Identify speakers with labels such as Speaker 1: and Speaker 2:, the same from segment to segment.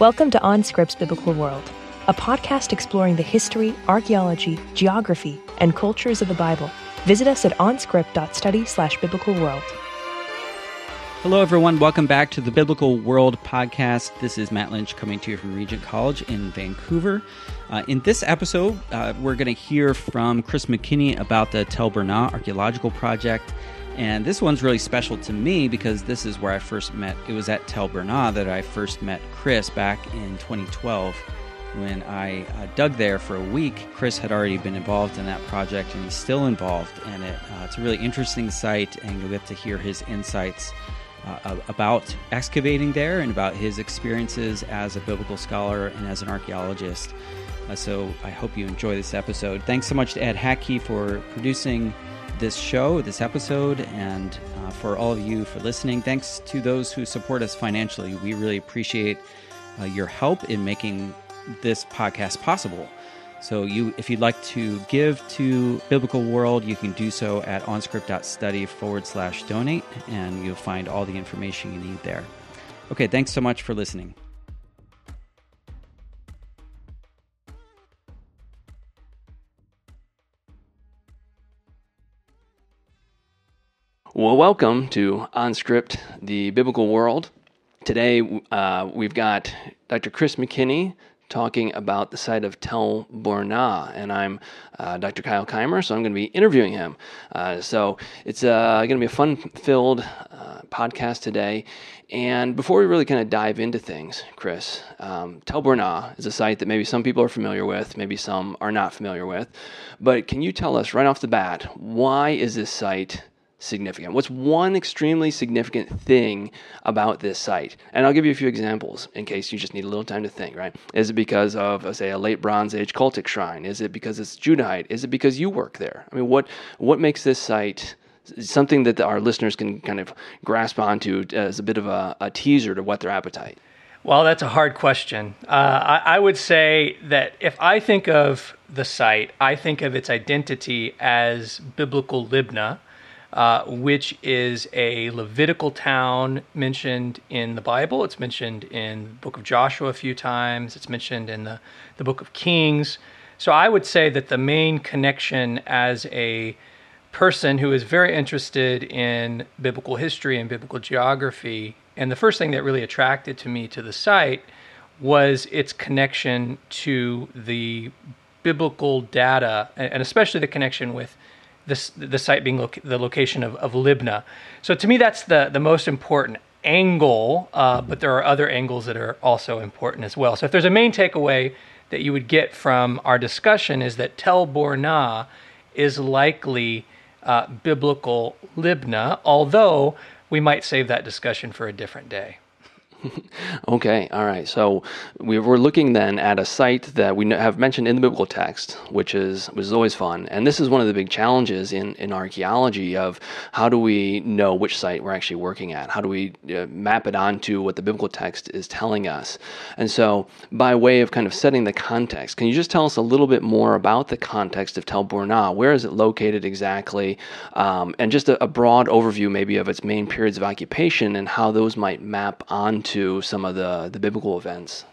Speaker 1: Welcome to OnScript's Biblical World, a podcast exploring the history, archaeology, geography, and cultures of the Bible. Visit us at onscript.study slash biblical world.
Speaker 2: Hello, everyone. Welcome back to the Biblical World podcast. This is Matt Lynch coming to you from Regent College in Vancouver. Uh, in this episode, uh, we're going to hear from Chris McKinney about the Tel Burna Archaeological Project and this one's really special to me because this is where I first met, it was at Tel Burna that I first met Chris back in 2012 when I uh, dug there for a week. Chris had already been involved in that project and he's still involved in it. Uh, it's a really interesting site, and you'll get to hear his insights uh, about excavating there and about his experiences as a biblical scholar and as an archaeologist. Uh, so I hope you enjoy this episode. Thanks so much to Ed Hackey for producing this show, this episode, and uh, for all of you for listening. Thanks to those who support us financially. We really appreciate uh, your help in making this podcast possible. So, you, if you'd like to give to Biblical World, you can do so at onscript.study forward slash donate, and you'll find all the information you need there. Okay, thanks so much for listening.
Speaker 3: Well, welcome to OnScript, the biblical world. Today, uh, we've got Dr. Chris McKinney talking about the site of Tel Burna, and I'm uh, Dr. Kyle Keimer, so I'm going to be interviewing him. Uh, so it's uh, going to be a fun-filled uh, podcast today. And before we really kind of dive into things, Chris, um, Tel Burna is a site that maybe some people are familiar with, maybe some are not familiar with. But can you tell us right off the bat why is this site significant? What's one extremely significant thing about this site? And I'll give you a few examples in case you just need a little time to think, right? Is it because of, uh, say, a late Bronze Age cultic shrine? Is it because it's Judahite? Is it because you work there? I mean, what, what makes this site something that our listeners can kind of grasp onto as a bit of a, a teaser to whet their appetite?
Speaker 4: Well, that's a hard question. Uh, I, I, would say that if I think of the site, I think of its identity as biblical Libnah, uh, which is a Levitical town mentioned in the Bible. It's mentioned in the book of Joshua a few times, it's mentioned in the, the book of Kings. So I would say that the main connection as a person who is very interested in biblical history and biblical geography, and the first thing that really attracted to me to the site was its connection to the biblical data, and especially the connection with this, the site being the location of, of Libnah. So to me, that's the, the most important angle, uh, but there are other angles that are also important as well. So if there's a main takeaway that you would get from our discussion is that Tel Burna is likely uh, biblical Libnah, although we might save that discussion for a different day.
Speaker 3: okay, all right. So we are looking then at a site that we have mentioned in the biblical text, which is which is always fun. And this is one of the big challenges in, in archaeology of how do we know which site we're actually working at? How do we uh, map it onto what the biblical text is telling us? And so, by way of kind of setting the context, can you just tell us a little bit more about the context of Tel Burna? Where is it located exactly? Um, and just a, a broad overview, maybe, of its main periods of occupation and how those might map onto to some of the, the biblical events.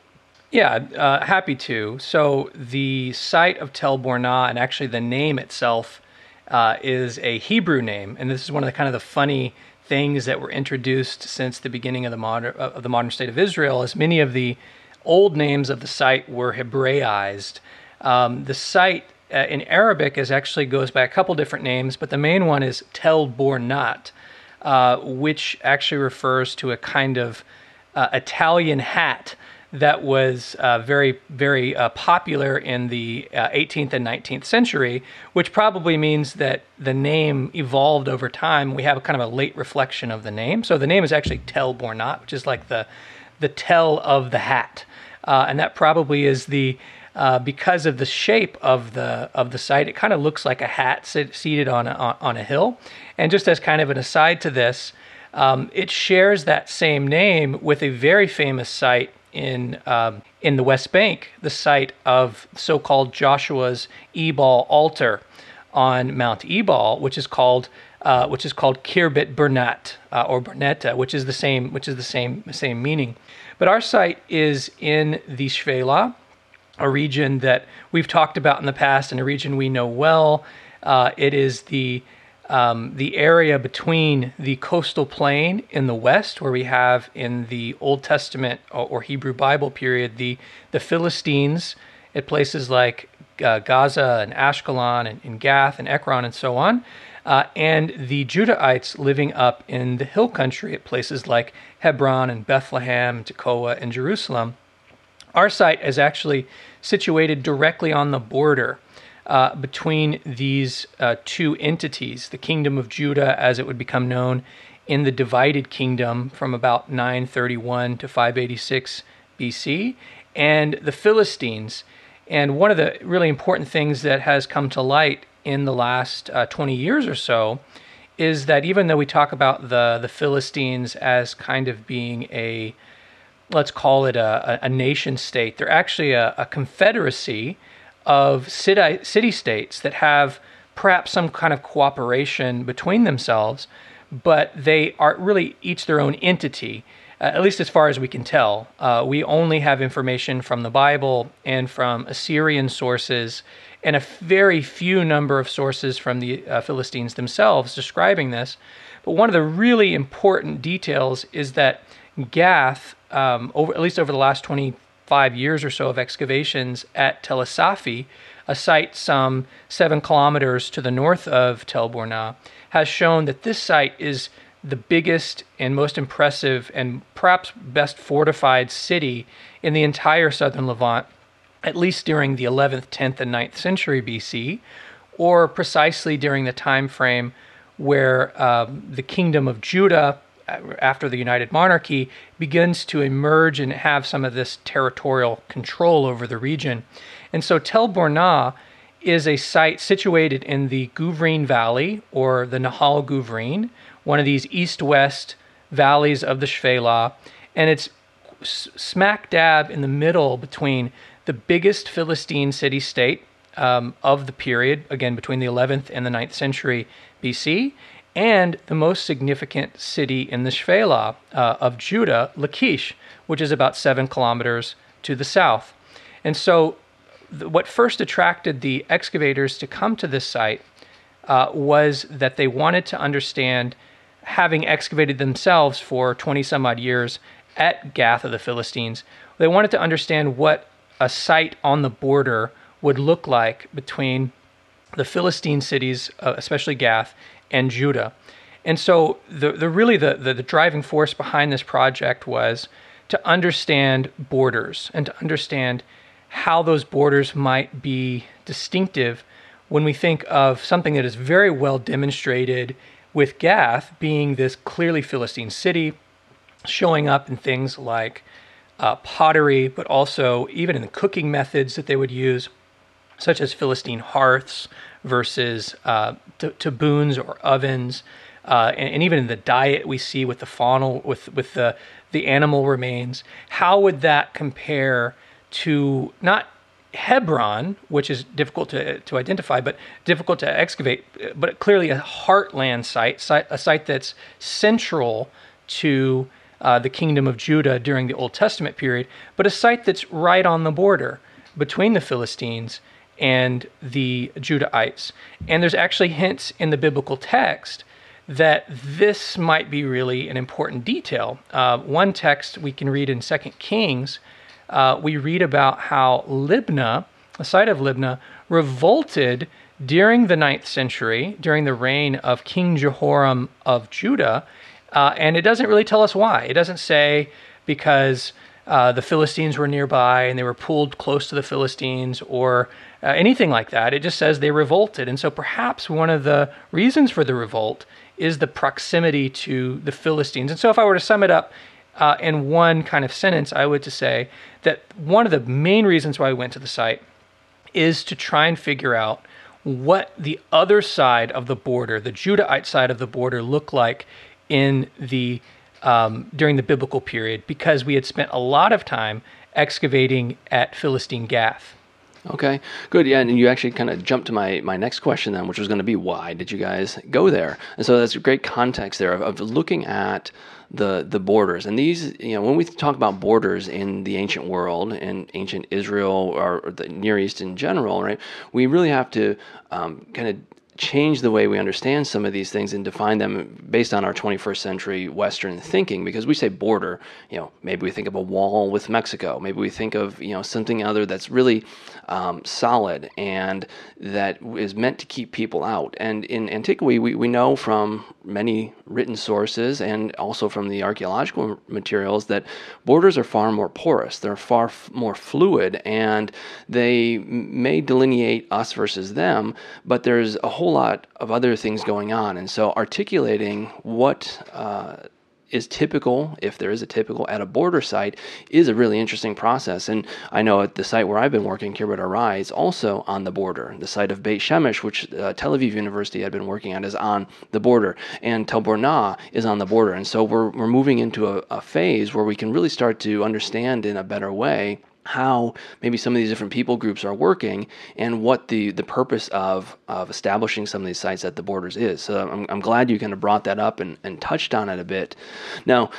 Speaker 4: Yeah, uh, happy to. So the site of Tel Burna, and actually the name itself, uh, is a Hebrew name, and this is one of the kind of the funny things that were introduced since the beginning of the modern of the modern state of Israel. As many of the old names of the site were Hebraized. Um, the site uh, in Arabic is actually goes by a couple different names, but the main one is Tel Burnat, uh, which actually refers to a kind of uh, Italian hat that was uh, very, very uh, popular in the 18th uh, and 19th century, which probably means that the name evolved over time. We have kind of a late reflection of the name. So the name is actually Tel Burnat, which is like the, the tell of the hat. Uh, and that probably is the, uh, because of the shape of the of the site, it kind of looks like a hat sit, seated on a, on a hill. And just as kind of an aside to this, um, it shares that same name with a very famous site in um, in the West Bank, the site of so-called Joshua's Ebal altar on Mount Ebal, which is called uh, which is called Khirbet Bernat uh, or Bernetta, which is the same which is the same same meaning. But our site is in the Shephelah, a region that we've talked about in the past and a region we know well. Uh, it is the um, the area between the coastal plain in the west, where we have in the Old Testament or, or Hebrew Bible period the the Philistines at places like uh, Gaza and Ashkelon and, and, Gath and Ekron and so on, uh, and the Judahites living up in the hill country at places like Hebron and Bethlehem, and Tekoa, and Jerusalem. Our site is actually situated directly on the border uh, between these uh, two entities, the kingdom of Judah, as it would become known in the divided kingdom from about 931 to 586 BC, and the Philistines. And one of the really important things that has come to light in the last uh, 20 years or so is that even though we talk about the, the Philistines as kind of being a, let's call it a, a nation state, they're actually a, a confederacy of city, states that have perhaps some kind of cooperation between themselves, but they are really each their own entity, uh, at least as far as we can tell. Uh, we only have information from the Bible and from Assyrian sources, and a very few number of sources from the uh, Philistines themselves describing this. But one of the really important details is that Gath, um, over at least over the last 20 five years or so of excavations at Tel es-Safi, a site some seven kilometers to the north of Tel Burna, has shown that this site is the biggest and most impressive and perhaps best fortified city in the entire southern Levant, at least during the 11th, 10th, and 9th century BC, or precisely during the time frame where um, the kingdom of Judah after the United Monarchy, begins to emerge and have some of this territorial control over the region. And so Tel Burna is a site situated in the Guvrin Valley or the Nahal Guvrin, one of these east west valleys of the Shephelah. And it's smack dab in the middle between the biggest Philistine city state um, of the period, again, between the 11th and the 9th century BC, and the most significant city in the Shephelah uh, of Judah, Lachish, which is about seven kilometers to the south. And so, th- what first attracted the excavators to come to this site uh, was that they wanted to understand, having excavated themselves for 20 some odd years at Gath of the Philistines, they wanted to understand what a site on the border would look like between the Philistine cities, uh, especially Gath, and Judah. And so the, the really the, the, the driving force behind this project was to understand borders and to understand how those borders might be distinctive when we think of something that is very well demonstrated with Gath being this clearly Philistine city, showing up in things like uh, pottery, but also even in the cooking methods that they would use, such as Philistine hearths versus uh, taboons or ovens. Uh, and, and, even in the diet we see with the faunal, with with the the animal remains, how would that compare to not Hebron, which is difficult to to identify, but difficult to excavate, but clearly a heartland site, site a site that's central to uh, the kingdom of Judah during the Old Testament period, but a site that's right on the border between the Philistines and the Judahites. And there's actually hints in the biblical text that this might be really an important detail. Uh, one text we can read in Second Kings, uh, we read about how Libnah, the site of Libnah, revolted during the ninth century, during the reign of King Jehoram of Judah. Uh, and it doesn't really tell us why. It doesn't say because uh, the Philistines were nearby and they were pulled close to the Philistines or uh, anything like that. It just says they revolted. And so perhaps one of the reasons for the revolt is the proximity to the Philistines. And so if I were to sum it up uh, in one kind of sentence, I would to say that one of the main reasons why we went to the site is to try and figure out what the other side of the border, the Judahite side of the border, looked like in the um, during the biblical period, because we had spent a lot of time excavating at Philistine Gath.
Speaker 3: Okay, good. Yeah, and you actually kind of jumped to my, my next question then, which was going to be why did you guys go there? And so that's a great context there of, of looking at the the borders. And these, you know, when we talk about borders in the ancient world and ancient Israel or, or the Near East in general, right? We really have to um, kind of change the way we understand some of these things and define them based on our 21st century Western thinking. Because we say border, you know, maybe we think of a wall with Mexico. Maybe we think of you know something other that's really um, solid and that is meant to keep people out. And in antiquity, we, we know from many written sources and also from the archaeological materials that borders are far more porous. They're far f- more fluid, and they may delineate us versus them. But there's a whole whole lot of other things going on. And so articulating what uh, is typical, if there is a typical at a border site, is a really interesting process. And I know at the site where I've been working, Khirbet al-Rai, is also on the border. The site of Beit Shemesh, which uh, Tel Aviv University had been working on, is on the border. And Tel Burna is on the border. And so we're, we're moving into a, a phase where we can really start to understand in a better way how maybe some of these different people groups are working and what the, the purpose of, of establishing some of these sites at the borders is. So I'm, I'm glad you kind of brought that up and, and touched on it a bit. Now,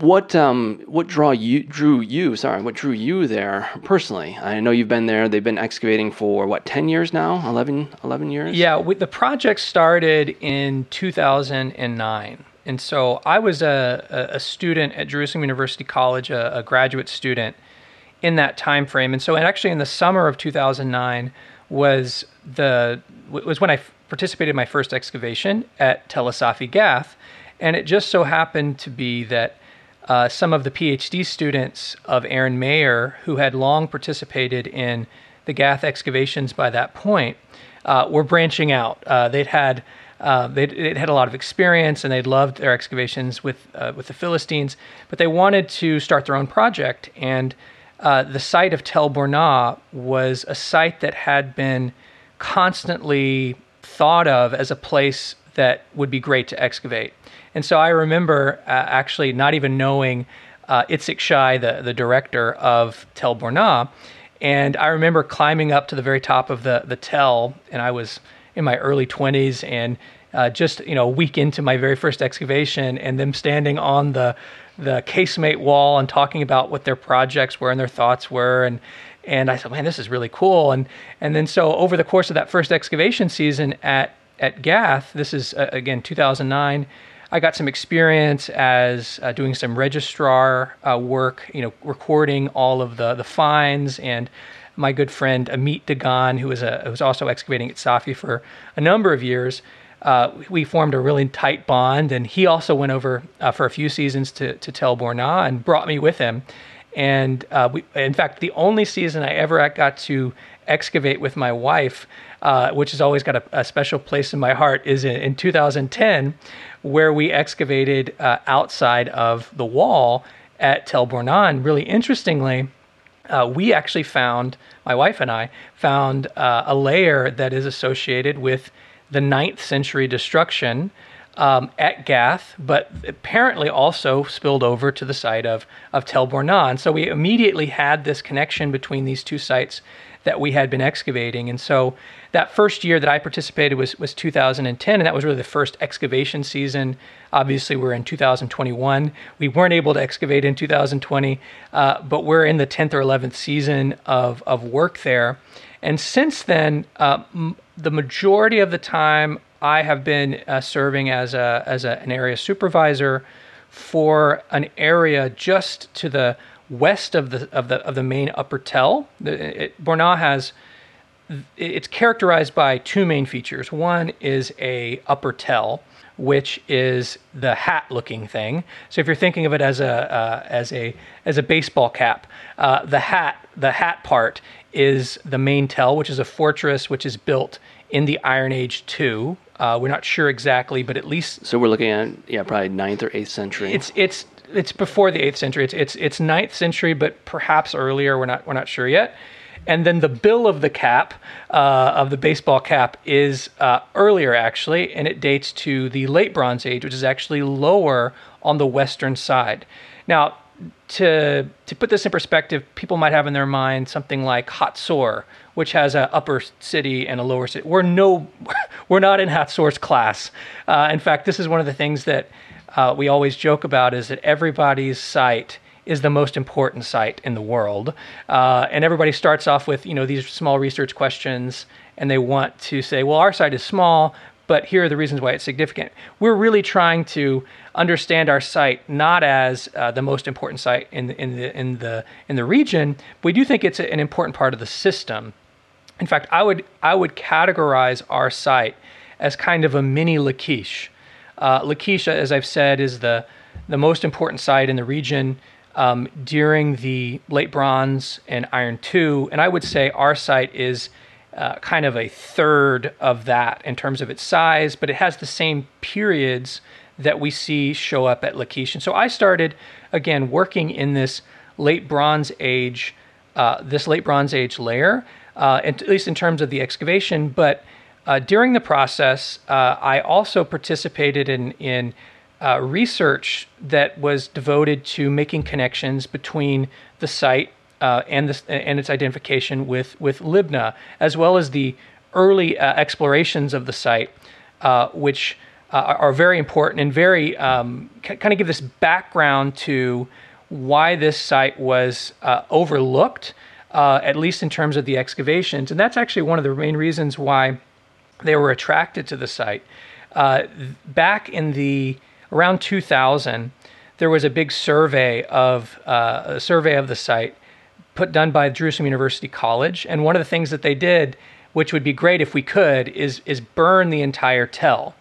Speaker 3: what um, what draw you drew you sorry what drew you there personally? I know you've been there. They've been excavating for what 10 years now? 11 11 years?
Speaker 4: Yeah we, the project started in 2009 and so i was a, a student at jerusalem university college a, a graduate student in that time frame. And so, and actually, in the summer of 2009 was the was when I participated in my first excavation at Tel es-Safi Gath, and it just so happened to be that uh, some of the PhD students of Aren Maeir, who had long participated in the Gath excavations by that point, uh, were branching out. Uh, they'd had uh, they'd, they'd, had a lot of experience and they'd loved their excavations with uh, with the Philistines, but they wanted to start their own project and uh, the site of Tel Burna was a site that had been constantly thought of as a place that would be great to excavate. And so I remember uh, actually not even knowing uh, Itzik Shai, the, the director of Tel Burna. And I remember climbing up to the very top of the, the Tel, and I was in my early 20s and uh, just you know a week into my very first excavation, and them standing on the the casemate wall and talking about what their projects were and their thoughts were and and I said, man, this is really cool. And and then so over the course of that first excavation season at at Gath, this is uh, again 2009. I got some experience as uh, doing some registrar uh, work, you know, recording all of the the finds and my good friend Amit Dagan, who was a who was also excavating at Safi for a number of years, uh, we formed a really tight bond. And he also went over uh, for a few seasons to, to Tel Burna and brought me with him. And uh, we, in fact, the only season I ever got to excavate with my wife, uh, which has always got a, a, special place in my heart, is in, in 2010, where we excavated uh, outside of the wall at Tel Burna. And really interestingly, uh, we actually found, my wife and I, found uh, a layer that is associated with the ninth century destruction um, at Gath, but apparently also spilled over to the site of, of Tel Burna. And so we immediately had this connection between these two sites that we had been excavating. And so that first year that I participated was, was 2010, and that was really the first excavation season. Obviously, we're in 2021. We weren't able to excavate in 2020, uh, but we're in the 10th or 11th season of, of work there. And since then, uh, the majority of the time, I have been uh, serving as a as a, an area supervisor for an area just to the west of the of the of the main upper tell. Burna has it's characterized by two main features. One is a upper tell, which is the hat looking thing. So if you're thinking of it as a uh, as a as a baseball cap, uh, the hat the hat part is the main tell, which is a fortress which is built in the Iron Age 2. Uh, we're not sure exactly, but at least
Speaker 3: so we're looking at yeah probably ninth or eighth century.
Speaker 4: It's it's it's before the eighth century. It's it's it's ninth century, but perhaps earlier. We're not we're not sure yet. And then the bill of the cap uh, of the baseball cap is uh, earlier actually, and it dates to the late Bronze Age, which is actually lower on the western side. Now to to put this in perspective, people might have in their mind something like Hatzor, which has an upper city and a lower city. We're no, we're not in Hatzor's class. Uh, in fact, this is one of the things that uh, we always joke about is that everybody's site is the most important site in the world, uh, and everybody starts off with you know these small research questions, and they want to say, well, our site is small, but here are the reasons why it's significant. We're really trying to understand our site not as uh, the most important site in the, in the in the in the region. But we do think it's an important part of the system. In fact, I would I would categorize our site as kind of a mini Lachish. Uh, Lachish, as I've said, is the the most important site in the region um, during the late Bronze and Iron II, and I would say our site is uh, kind of a third of that in terms of its size, but it has the same periods that we see show up at Lachish. So I started again working in this late Bronze Age, uh, this late Bronze Age layer, uh, at least in terms of the excavation. But uh, during the process, uh, I also participated in in uh, research that was devoted to making connections between the site uh, and this and its identification with with Libnah, as well as the early uh, explorations of the site, uh, which uh, are very important and very um, c- kind of give this background to why this site was uh, overlooked, uh, at least in terms of the excavations, and that's actually one of the main reasons why they were attracted to the site. back in the around 2000, there was a big survey of a survey of the site put done by Jerusalem University College. And one of the things that they did, which would be great if we could, is is burn the entire tell.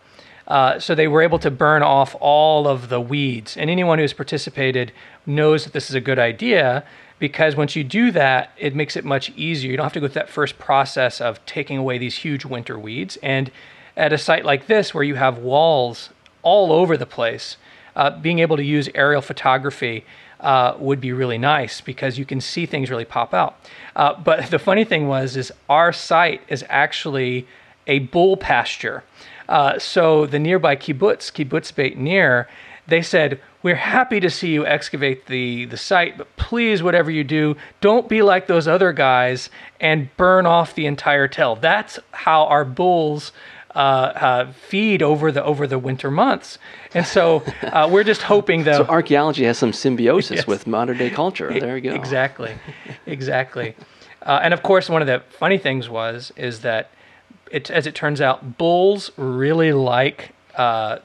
Speaker 4: Uh, so they were able to burn off all of the weeds. And anyone who's participated knows that this is a good idea because once you do that, it makes it much easier. You don't have to go through that first process of taking away these huge winter weeds. And at a site like this, where you have walls all over the place, uh, being able to use aerial photography uh, would be really nice because you can see things really pop out. Uh, but the funny thing was, is our site is actually a bull pasture. Uh, so the nearby kibbutz, kibbutz Beit Nir, they said, we're happy to see you excavate the, the site, but please, whatever you do, don't be like those other guys and burn off the entire tell. That's how our bulls uh, uh, feed over the over the winter months. And so uh, we're just hoping that
Speaker 3: so archaeology has some symbiosis yes. with modern day culture. There you go.
Speaker 4: Exactly, exactly. Uh, and of course, one of the funny things was is that it, as it turns out, bulls really like uh,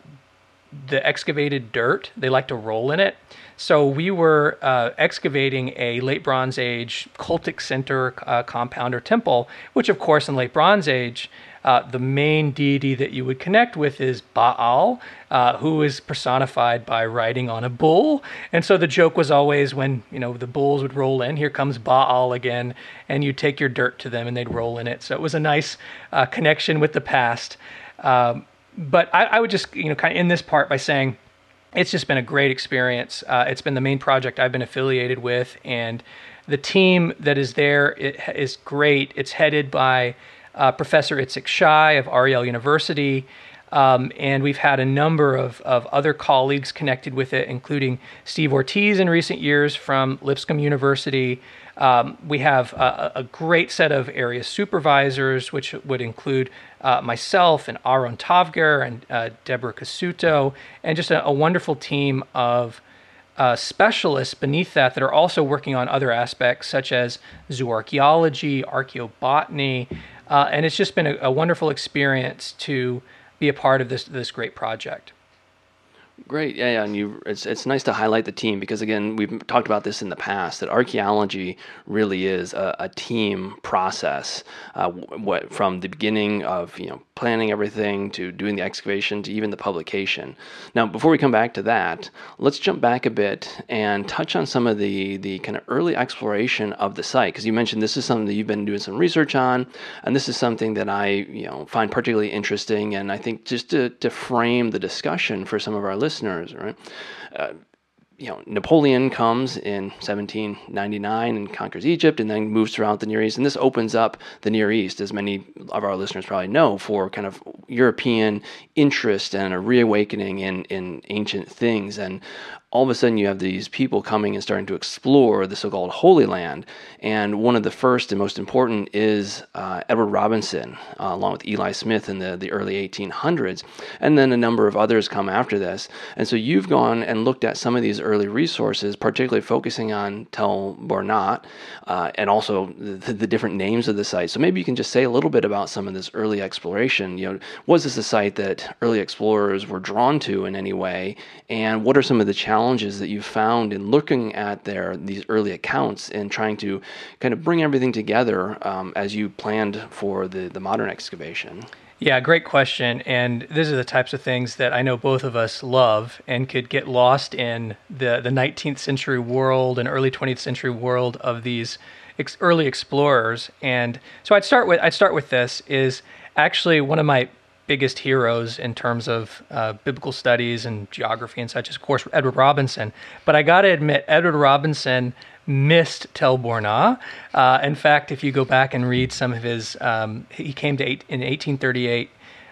Speaker 4: the excavated dirt. They like to roll in it. So we were uh, excavating a late Bronze Age cultic center uh, compound or temple, which, of course, in late Bronze Age uh, the main deity that you would connect with is Baal, uh, who is personified by riding on a bull. And so the joke was always when you know the bulls would roll in, here comes Baal again, and you take your dirt to them and they'd roll in it. So it was a nice uh, connection with the past. Um, but I, I, would just you know kind of end this part by saying it's just been a great experience. Uh, it's been the main project I've been affiliated with, and the team that is there is great. It's headed by uh, Professor Itzik Shai of Ariel University. Um, and we've had a number of, of other colleagues connected with it, including Steve Ortiz in recent years from Lipscomb University. Um, we have a, a, great set of area supervisors, which would include uh, myself and Aaron Tavger and uh, Deborah Cassuto, and just a, a wonderful team of uh, specialists beneath that that are also working on other aspects such as zooarchaeology, archaeobotany, uh, and it's just been a, a, wonderful experience to be a part of this this great project.
Speaker 3: Great, yeah, yeah, and you, it's it's nice to highlight the team because again, we've talked about this in the past that archaeology really is a, a team process. Uh, what from the beginning of you know planning everything to doing the excavation to even the publication. Now, before we come back to that, let's jump back a bit and touch on some of the, the kind of early exploration of the site because you mentioned this is something that you've been doing some research on, and this is something that I you know find particularly interesting, and I think just to, to frame the discussion for some of our listeners, right? Uh, you know, Napoleon comes in 1799 and conquers Egypt and then moves throughout the Near East. And this opens up the Near East, as many of our listeners probably know, for kind of European interest and a reawakening in, in ancient things. And all of a sudden you have these people coming and starting to explore the so-called Holy Land. And one of the first and most important is uh, Edward Robinson, uh, along with Eli Smith in the, the early 1800s. And then a number of others come after this. And so you've gone and looked at some of these early resources, particularly focusing on Tel Burna uh, and also the, the different names of the site. So maybe you can just say a little bit about some of this early exploration. You know, was this a site that early explorers were drawn to in any way? And what are some of the challenges? Challenges that you found in looking at their these early accounts and trying to kind of bring everything together um, as you planned for the, the modern excavation?
Speaker 4: Yeah, great question. And these are the types of things that I know both of us love and could get lost in the, the 19th century world and early 20th century world of these ex- early explorers. And so I'd start with I'd start with this is actually one of my biggest heroes in terms of uh, biblical studies and geography and such is, of course, Edward Robinson. But I got to admit, Edward Robinson missed Tel Burna. Uh, in fact, if you go back and read some of his, um, he came to eight, in 1838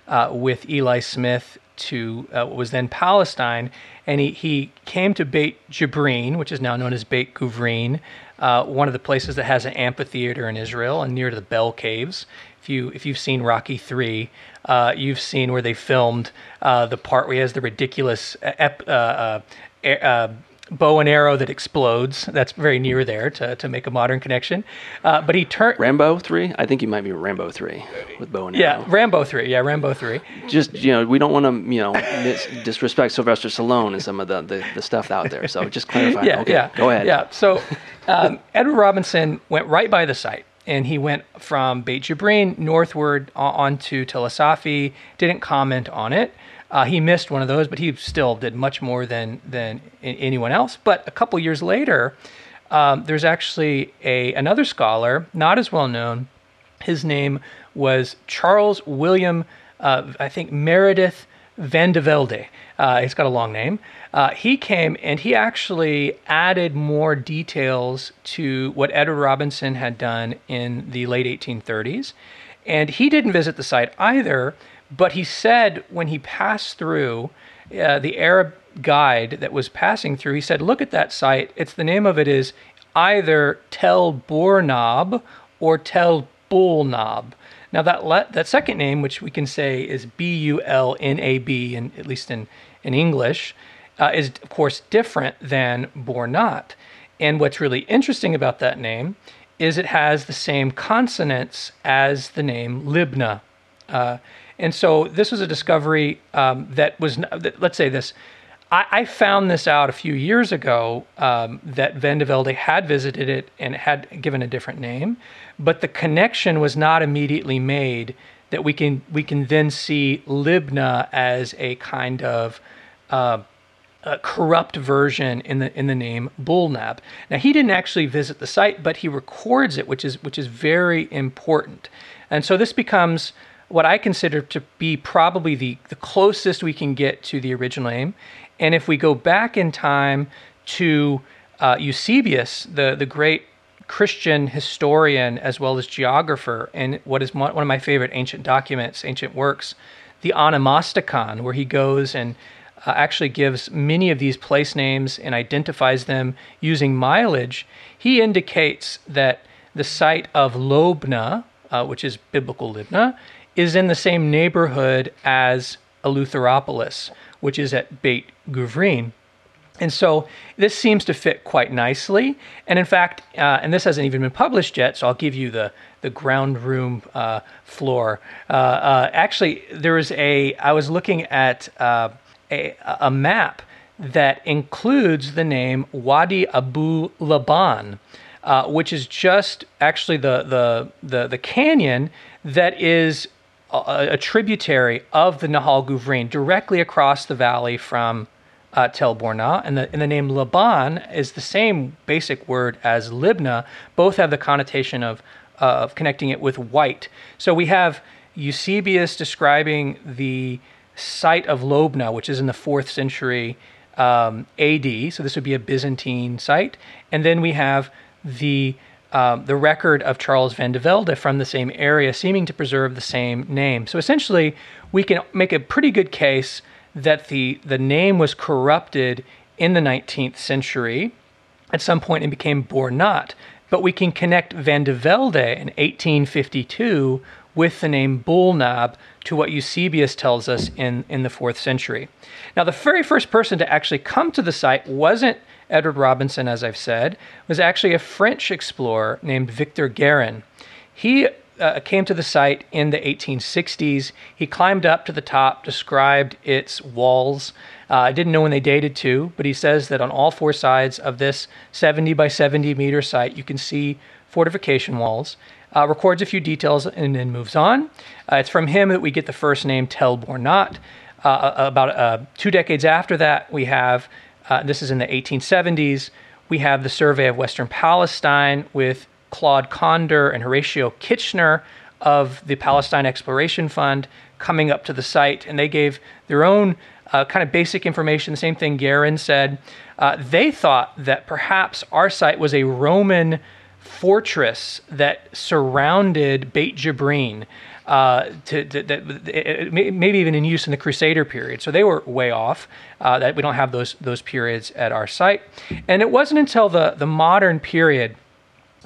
Speaker 4: uh, with Eli Smith to uh, what was then Palestine, and he, he came to Beit Jibrin, which is now known as Beit Guvrin, uh, one of the places that has an amphitheater in Israel and near to the Bell Caves. If you if you've seen Rocky three, uh, you've seen where they filmed uh, the part where he has the ridiculous ep, uh, uh, uh, bow and arrow that explodes. That's very near there to, to make a modern connection. but he turned
Speaker 3: Rambo three. I think you might be Rambo three with bow and
Speaker 4: arrow. Yeah, Rambo three. Yeah, Rambo three.
Speaker 3: Just you know, we don't want to you know mis- disrespect Sylvester Stallone and some of the, the, the stuff out there. So just clarify.
Speaker 4: yeah,
Speaker 3: okay,
Speaker 4: yeah.
Speaker 3: Go ahead.
Speaker 4: Yeah. So um, Edward Robinson went right by the site and he went from Beit Jibrin northward onto Tel es-Safi. Didn't comment on it. Uh, he missed one of those, but he still did much more than than anyone else. But a couple years later, um, there's actually a another scholar, not as well known. His name was Charles William, uh, I think Meredith Van de Velde. Uh, he's got a long name. Uh, he came and he actually added more details to what Edward Robinson had done in the late 1830s. And he didn't visit the site either, but he said when he passed through, uh, the Arab guide that was passing through, he said, Look at that site. It's the name of it is either Tel Bornab or Tel Bulnab. Now that le- that second name, which we can say is B U L N A B, in at least in in English, uh, is of course different than Bornat. And what's really interesting about that name is it has the same consonants as the name Libna. Uh, and so this was a discovery um, that was, let's say this, I, I, found this out a few years ago um, that Van had visited it and had given a different name, but the connection was not immediately made that we can we can then see Libna as a kind of uh, a corrupt version in the in the name Bulnab. Now he didn't actually visit the site, but he records it, which is which is very important. And so this becomes what I consider to be probably the, the closest we can get to the original name. And if we go back in time to uh, Eusebius, the, the great Christian historian as well as geographer, and what is one of my favorite ancient documents, ancient works, the Onomasticon, where he goes and uh, actually gives many of these place names and identifies them using mileage, he indicates that the site of Lobna, uh, which is biblical Libna, is in the same neighborhood as Eleutheropolis, which is at Beit Guvrin. And so this seems to fit quite nicely. And in fact, uh, and this hasn't even been published yet, so I'll give you the, the ground room uh, floor. Uh, uh actually, there was a, I was looking at uh, a, a map that includes the name Wadi Abu Laban, uh, which is just actually the, the, the, the canyon that is a, a, tributary of the Nahal Guvrin directly across the valley from uh, Tel Burna. And the, and the name Laban is the same basic word as Libna. Both have the connotation of, uh, of connecting it with white. So we have Eusebius describing the site of Lobna, which is in the fourth century um, AD. So this would be a Byzantine site. And then we have the um, the record of Charles van de Velde from the same area, seeming to preserve the same name. So essentially, we can make a pretty good case that the the name was corrupted in the 19th century at some point and became Bornat. But we can connect Van de Velde in 1852 with the name Bulnab to what Eusebius tells us in, in the fourth century. Now, the very first person to actually come to the site wasn't Edward Robinson, as I've said, was actually a French explorer named Victor Guerin. He uh, came to the site in the 1860s. He climbed up to the top, described its walls. Uh, I didn't know when they dated to, but he says that on all four sides of this 70 by 70 meter site, you can see fortification walls. Uh, records a few details and then moves on. Uh, it's from him that we get the first name Tel Bornat. Uh, uh, about two decades after that, we have uh, this is in the 1870s. We have the survey of Western Palestine with Claude Conder and Horatio Kitchener of the Palestine Exploration Fund coming up to the site, and they gave their own uh, kind of basic information. The same thing Guerin said. Uh, they thought that perhaps our site was a Roman fortress that surrounded Beit Jibrin uh, to, to, to, maybe even in use in the Crusader period. So they were way off. Uh, that we don't have those those periods at our site, and it wasn't until the the modern period,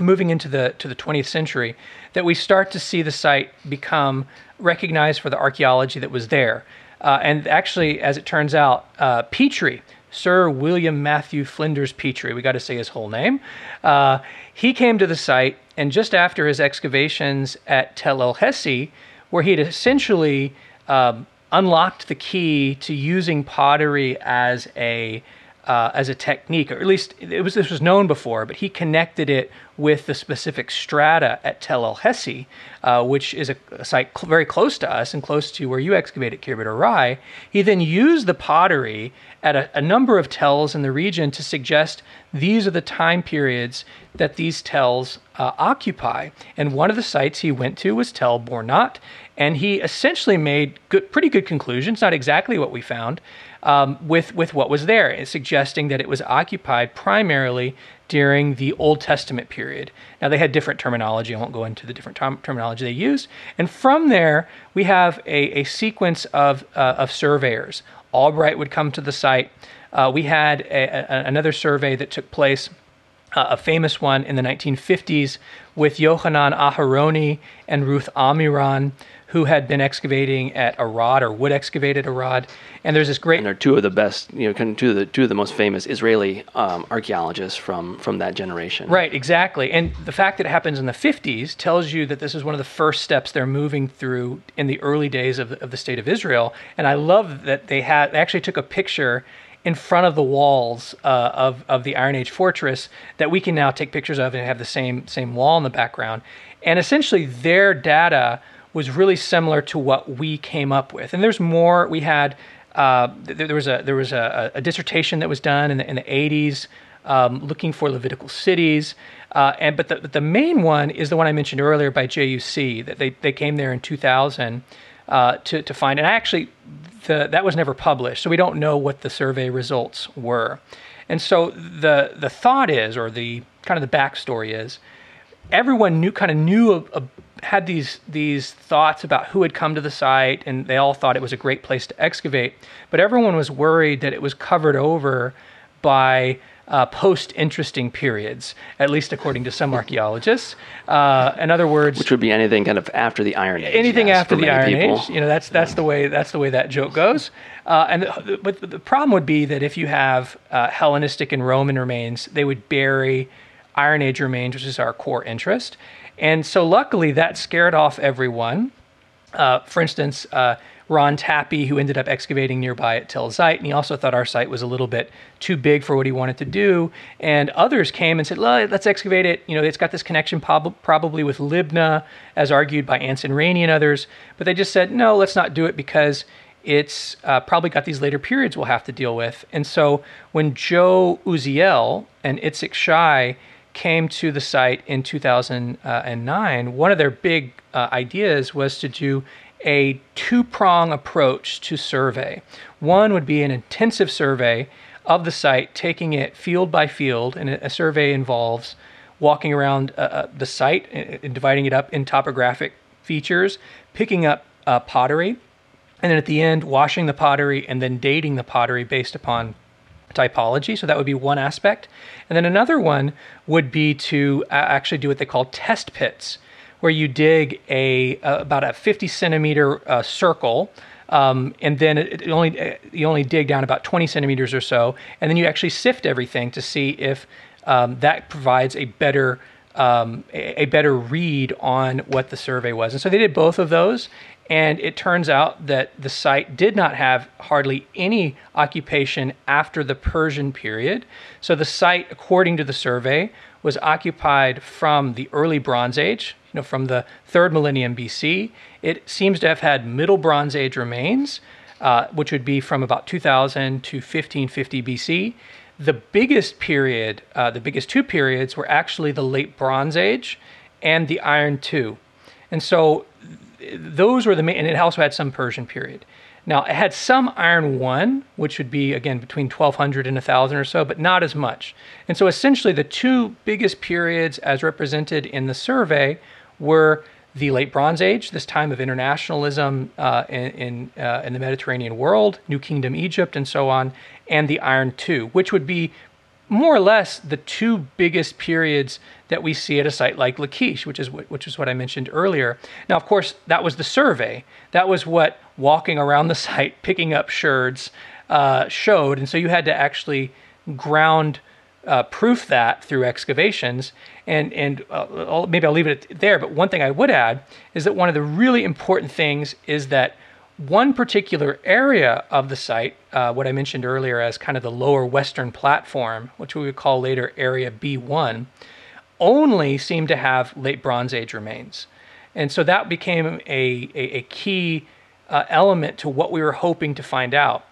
Speaker 4: moving into the to the 20th century, that we start to see the site become recognized for the archaeology that was there. Uh, and actually, as it turns out, uh, Petrie, Sir William Matthew Flinders Petrie, we got to say his whole name, uh, he came to the site, and just after his excavations at Tel El Hesi, where he had essentially um, unlocked the key to using pottery as a uh, as a technique, or at least it was this was known before, but he connected it with the specific strata at Tel El Hesi, uh, which is a, a site cl- very close to us and close to where you excavated Khirbet Rai. He then used the pottery at a, a number of tells in the region to suggest these are the time periods that these tells uh, occupy. And one of the sites he went to was Tel Bornat, and he essentially made good, pretty good conclusions, not exactly what we found, um, with, with what was there, suggesting that it was occupied primarily during the Old Testament period. Now, they had different terminology. I won't go into the different term- terminology they used. And from there, we have a, a sequence of, uh, of surveyors. Albright would come to the site. Uh, we had a, a, another survey that took place uh, a famous one in the 1950s with Yohanan Aharoni and Ruth Amiran, who had been excavating at Arad or would excavate at Arad. And there's this great.
Speaker 3: And they're two of the best, you know, two of the two of the most famous Israeli um, archaeologists from from that generation.
Speaker 4: Right, exactly. And the fact that it happens in the 50s tells you that this is one of the first steps they're moving through in the early days of, of the state of Israel. And I love that they had they actually took a picture in front of the walls uh, of, of the Iron Age fortress that we can now take pictures of and have the same same wall in the background. And essentially, their data was really similar to what we came up with. And there's more. We had uh, there was a there was a, a, dissertation that was done in the, in the 80s um, looking for Levitical cities. Uh, and but the, the main one is the one I mentioned earlier by JUC that they, they came there in 2000 uh, to to find. And actually, the, that was never published, so we don't know what the survey results were. And so the the thought is, or the kind of the backstory is, everyone knew kind of knew had these these thoughts about who had come to the site, and they all thought it was a great place to excavate. But everyone was worried that it was covered over by uh, post interesting periods, at least according to some archaeologists. Uh, in other words,
Speaker 3: which would be anything kind of after the Iron Age.
Speaker 4: Anything
Speaker 3: yes,
Speaker 4: after the Iron people. Age, you know, that's that's yeah. the way that's the way that joke goes. Uh, and the, but the problem would be that if you have uh, Hellenistic and Roman remains, they would bury Iron Age remains, which is our core interest. And so, luckily, that scared off everyone. Uh, for instance, uh, Ron Tappy, who ended up excavating nearby at Tel Zayit, and he also thought our site was a little bit too big for what he wanted to do. And others came and said, let's excavate it. You know, it's got this connection prob- probably with Libna, as argued by Anson Rainey and others. But they just said, no, let's not do it because it's uh, probably got these later periods we'll have to deal with. And so when Joe Uziel and Itzik Shai came to the site in 2009, one of their big uh, ideas was to do a two prong approach to survey. One would be an intensive survey of the site, taking it field by field, and a survey involves walking around uh, uh the site and dividing it up in topographic features, picking up uh, pottery, and then at the end, washing the pottery and then dating the pottery based upon typology. So that would be one aspect. And then another one would be to uh, actually do what they call test pits, where you dig a uh, about a 50 centimeter uh, circle. Um, and then it, only uh, you only dig down about 20 centimeters or so, and then you actually sift everything to see if um, that provides a better um, a, a, better read on what the survey was. And so they did both of those. And it turns out that the site did not have hardly any occupation after the Persian period. So the site, according to the survey, was occupied from the early Bronze Age, you know, from the third millennium BC. It seems to have had Middle Bronze Age remains, uh, which would be from about 2000 to 1550 BC. The biggest period, uh, the biggest two periods, were actually the Late Bronze Age and the Iron II. And so those were the main, and it also had some Persian period. Now, it had some Iron 1, which would be, again, between 1200 and 1000 or so, but not as much. And so essentially, the two biggest periods as represented in the survey were the Late Bronze Age, this time of internationalism uh, in in, uh, in, the Mediterranean world, New Kingdom Egypt, and so on, and the Iron II, which would be more or less the two biggest periods that we see at a site like Lachish, which is what, which is what I mentioned earlier. Now, of course, that was the survey. That was what walking around the site, picking up sherds, uh, showed, and so you had to actually ground uh, proof that through excavations. And and uh, maybe I'll leave it there. But one thing I would add is that one of the really important things is that one particular area of the site, uh, what I mentioned earlier as kind of the lower western platform, which we would call later Area B1, only seemed to have late Bronze Age remains. And so that became a, a, a key uh, element to what we were hoping to find out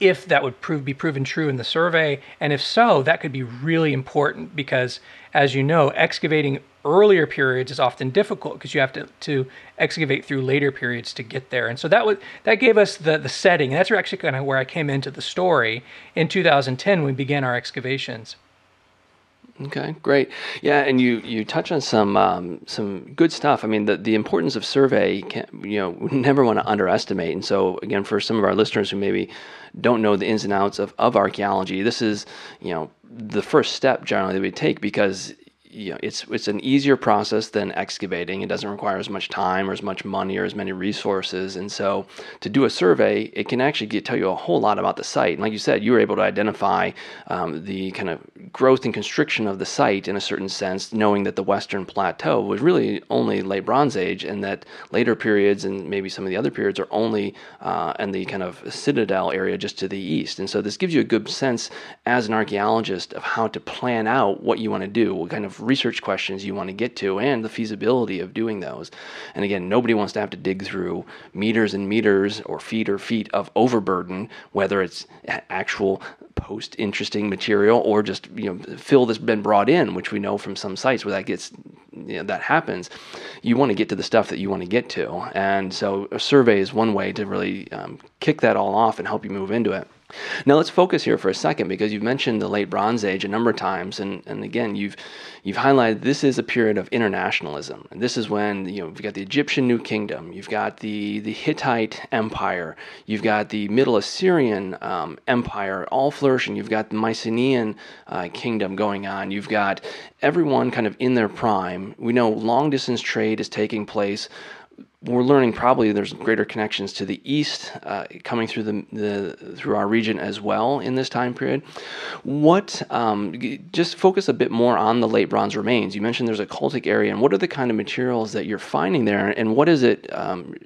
Speaker 4: if that would prove be proven true in the survey and if so that could be really important because as you know excavating earlier periods is often difficult because you have to, to excavate through later periods to get there and so that was that gave us the the setting and that's actually kind of where i came into the story in 2010 when we began our excavations
Speaker 3: Okay, great. Yeah, and you you touch on some um, some good stuff. I mean, the the importance of survey, can, you know, we never want to underestimate. And so, again, for some of our listeners who maybe don't know the ins and outs of, of archaeology, this is you know the first step generally that we take because you know, it's it's an easier process than excavating. It doesn't require as much time or as much money or as many resources. And so, to do a survey, it can actually get, tell you a whole lot about the site. And like you said, you were able to identify um, the kind of growth and constriction of the site in a certain sense, knowing that the Western Plateau was really only late Bronze Age, and that later periods and maybe some of the other periods are only uh, in the kind of citadel area just to the east. And so, this gives you a good sense as an archaeologist of how to plan out what you want to do, what kind research questions you want to get to and the feasibility of doing those. And again, nobody wants to have to dig through meters and meters or feet or feet of overburden, whether it's actual post interesting material or just you know fill that's been brought in, which we know from some sites where that gets you know, that happens. You want to get to the stuff that you want to get to, and so a survey is one way to really um, kick that all off and help you move into it. Now let's focus here for a second because you've mentioned the late Bronze Age a number of times, and, and again you've you've highlighted this is a period of internationalism. And this is when you know you've got the Egyptian New Kingdom, you've got the the Hittite Empire, you've got the Middle Assyrian um, Empire all flourishing. You've got the Mycenaean uh, kingdom going on. You've got everyone kind of in their prime. We know long distance trade is taking place we're learning probably there's greater connections to the east uh, coming through the, the, through our region as well in this time period. What um, just focus a bit more on the late bronze remains. You mentioned there's a cultic area, and what are the kind of materials that you're finding there, and what is it? Um,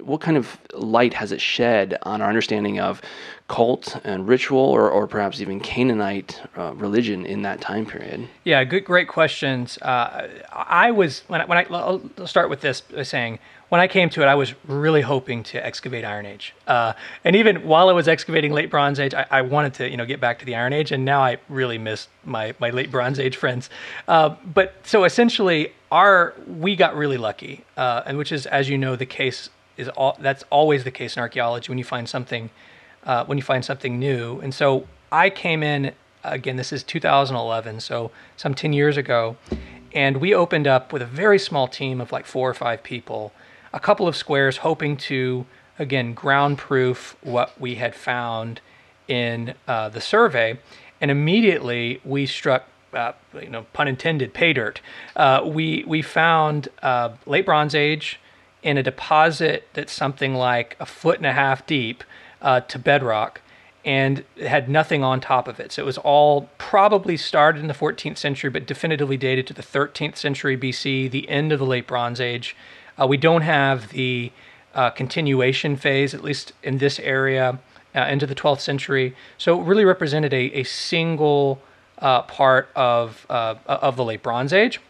Speaker 3: what kind of light has it shed on our understanding of cult and ritual, or, or perhaps even Canaanite uh, religion in that time period?
Speaker 4: Yeah, good, great questions. Uh, I was when I, when I I'll start with this by saying when I came to it, I was really hoping to excavate Iron Age. Uh, and even while I was excavating Late Bronze Age, I, I, wanted to, you know, get back to the Iron Age. And now I really miss my, my Late Bronze Age friends. Uh, but so essentially, our we got really lucky, uh, and which is, as you know, the case is all, that's always the case in archaeology when you find something uh, when you find something new. And so I came in again. This is 2011, so some 10 years ago, and we opened up with a very small team of like four or five people a couple of squares, hoping to again ground proof what we had found in uh, the survey, and immediately we struck. Uh, you know, pun intended, pay dirt. Uh, we we found uh, late Bronze Age in a deposit that's something like a foot and a half deep uh, to bedrock, and had nothing on top of it. So it was all probably started in the 14th century, but definitively dated to the 13th century BC, the end of the late Bronze Age. Uh, we don't have the uh, continuation phase, at least in this area, uh, into the 12th century. So it really represented a, a single uh, part of, uh, of the late Bronze Age.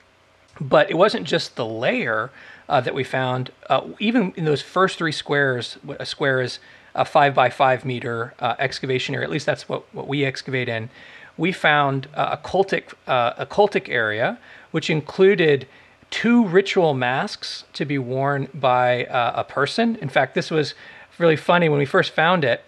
Speaker 4: But it wasn't just the layer uh, that we found. even in those first three squares, a square is a five by five meter excavation area, at least that's what, what we excavate in. We found a cultic, a cultic area, which included two ritual masks to be worn by uh, a person. In fact, this was really funny when we first found it.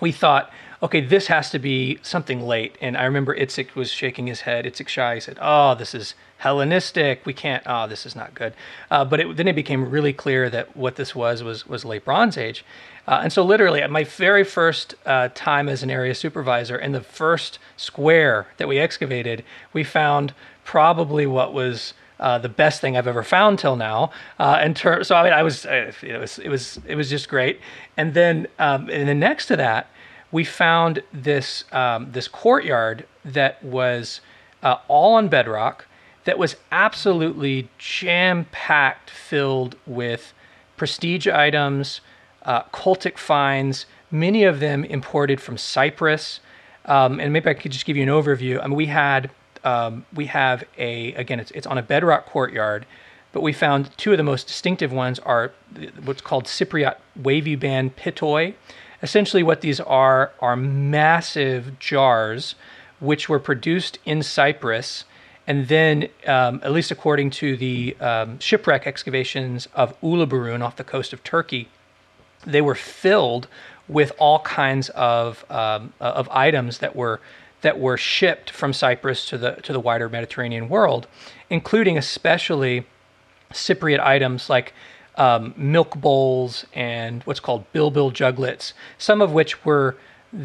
Speaker 4: We thought, okay, this has to be something late. And I remember Itzik was shaking his head. Itzik Shai said, oh, this is Hellenistic. We can't. Oh, this is not good. Uh, but it, then it became really clear that what this was was was late Bronze Age. Uh, and so, literally, at my very first uh, time as an area supervisor, in the first square that we excavated, we found probably what was uh, the best thing I've ever found till now. Uh, in ter- so I mean, I was it was it was it was just great. And then um, and then next to that, we found this um, this courtyard that was uh, all on bedrock, that was absolutely jam packed, filled with prestige items, uh, cultic finds, many of them imported from Cyprus. Um, and maybe I could just give you an overview. I mean, we had um, we have a again it's, it's on a bedrock courtyard but we found two of the most distinctive ones are what's called cypriot wavy band pithoi essentially what these are are massive jars which were produced in cyprus and then um, at least according to the um, shipwreck excavations of uluburun off the coast of turkey they were filled with all kinds of um, of items that were that were shipped from Cyprus to the to the wider Mediterranean world, including especially Cypriot items like um, milk bowls and what's called bilbil juglets, some of which were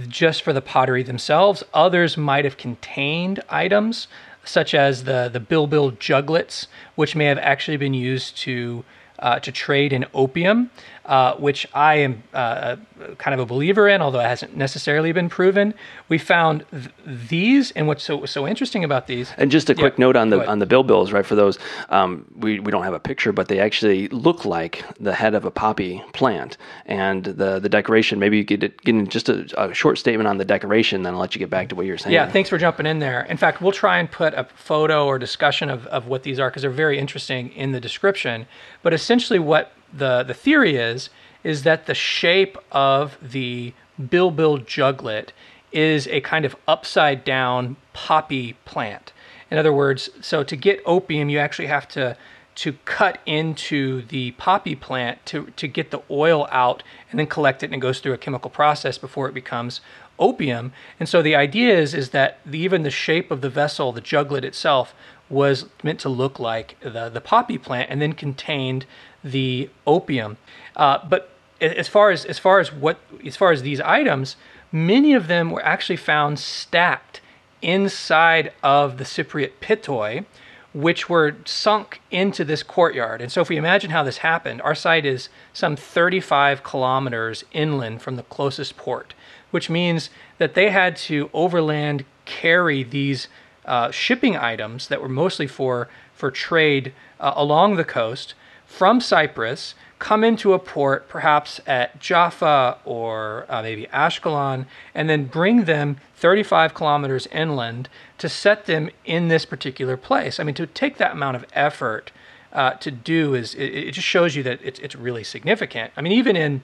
Speaker 4: just for the pottery themselves. Others might have contained items such as the the bilbil juglets, which may have actually been used to uh, to trade in opium, uh, which I am uh, kind of a believer in, although it hasn't necessarily been proven. We found th- these, and what's so so interesting about these.
Speaker 3: And just a quick yeah, note on the on the bilbils, right? For those, um, we we don't have a picture, but they actually look like the head of a poppy plant, and the the decoration. Maybe you could get in just a, a short statement on the decoration, then I'll let you get back to what you're saying.
Speaker 4: Yeah, thanks for jumping in there. In fact, we'll try and put a photo or discussion of, of what these are because they're very interesting in the description. But essentially, what the the theory is is that the shape of the bilbil juglet is a kind of upside down poppy plant. In other words, so to get opium, you actually have to to cut into the poppy plant to, to get the oil out and then collect it and it goes through a chemical process before it becomes opium. And so the idea is is that the, even the shape of the vessel, the juglet itself, was meant to look like the, the poppy plant and then contained the opium. Uh, but as far as as far as what as far as these items, many of them were actually found stacked inside of the Cypriot pithoi, which were sunk into this courtyard. And so, if we imagine how this happened, our site is some 35 kilometers inland from the closest port, which means that they had to overland carry these uh, shipping items that were mostly for for trade uh, along the coast from Cyprus, come into a port, perhaps at Jaffa or uh, maybe Ashkelon, and then bring them 35 kilometers inland to set them in this particular place. I mean, to take that amount of effort uh, to do is it, it, just shows you that it's, it's really significant. I mean, even in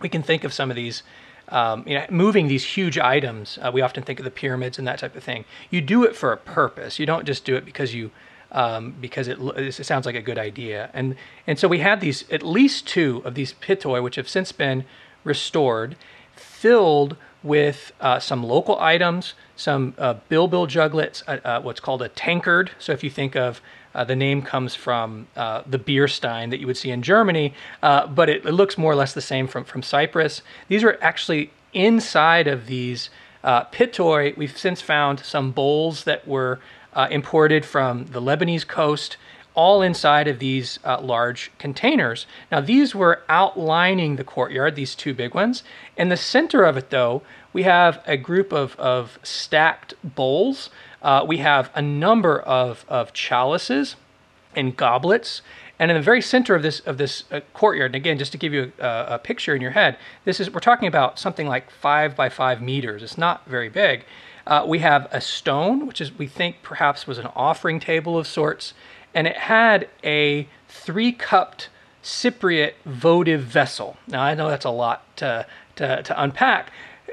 Speaker 4: we can think of some of these. Um, you know, moving these huge items, uh, we often think of the pyramids and that type of thing. You do it for a purpose. You don't just do it because you um, because it, it, sounds like a good idea. And and so we have these at least two of these pithoi, which have since been restored, filled with uh, some local items, some uh, bilbil juglets, uh, uh, what's called a tankard. So if you think of uh, the name comes from uh, the beer stein that you would see in Germany, but it, it, looks more or less the same from, from Cyprus. These are actually inside of these uh, pithoi, we've since found some bowls that were uh, imported from the Lebanese coast, all inside of these uh, large containers. Now, these were outlining the courtyard, these two big ones. In the center of it, though, we have a group of, of stacked bowls. Uh, we have a number of, of chalices and goblets. And in the very center of this of this uh, courtyard, and again, just to give you a, a, picture in your head, this is we're talking about something like five by five meters. It's not very big. Uh, we have a stone, which is we think perhaps was an offering table of sorts, and it had a three-cupped Cypriot votive vessel. Now I know that's a lot to to, to unpack.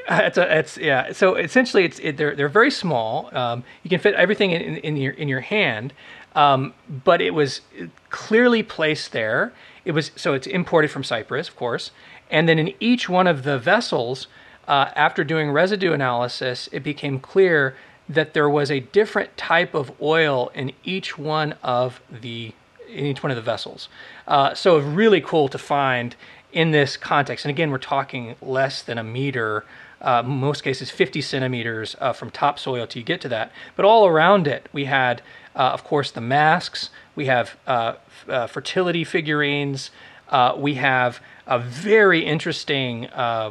Speaker 4: Uh, it's a, it's yeah. So essentially, it's it, they're they're very small. Um, you can fit everything in, in your in your hand, um, but it was clearly placed there. It was so it's imported from Cyprus, of course, and then in each one of the vessels, uh, after doing residue analysis, it became clear that there was a different type of oil in each one of the in each one of the vessels. Uh, so really cool to find in this context. And again, we're talking less than a meter uh, most cases 50 centimeters uh, from topsoil to get to that. But all around it, we had, uh, of course, the masks, we have uh, uh, fertility figurines, we have a very interesting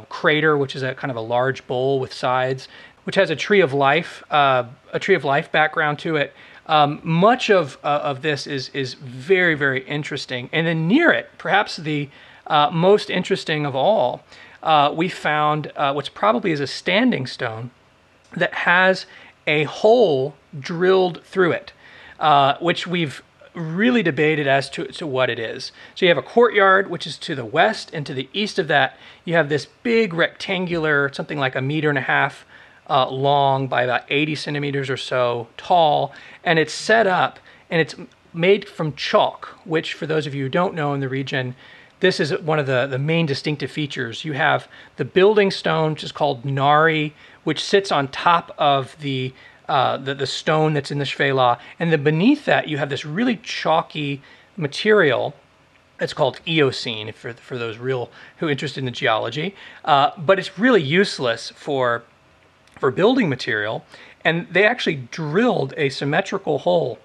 Speaker 4: crater, which is a kind of a large bowl with sides, which has a tree of life, a tree of life background to it. Um, much of of this is is very very interesting, and then near it, perhaps the most interesting of all uh, we found uh, what's probably is a standing stone that has a hole drilled through it, uh, which we've really debated as to, to what it is. So you have a courtyard, which is to the west, and to the east of that, you have this big rectangular, something like a meter and a half uh, long by about 80 centimeters or so tall, and it's set up and it's made from chalk, which, for those of you who don't know in the region, this is one of the, the main distinctive features. You have the building stone, which is called nari, which sits on top of the uh, the, the stone that's in the Shephelah, and then beneath that you have this really chalky material. It's called eocene for for those real who are interested in the geology, uh, but it's really useless for for building material. And they actually drilled a symmetrical hole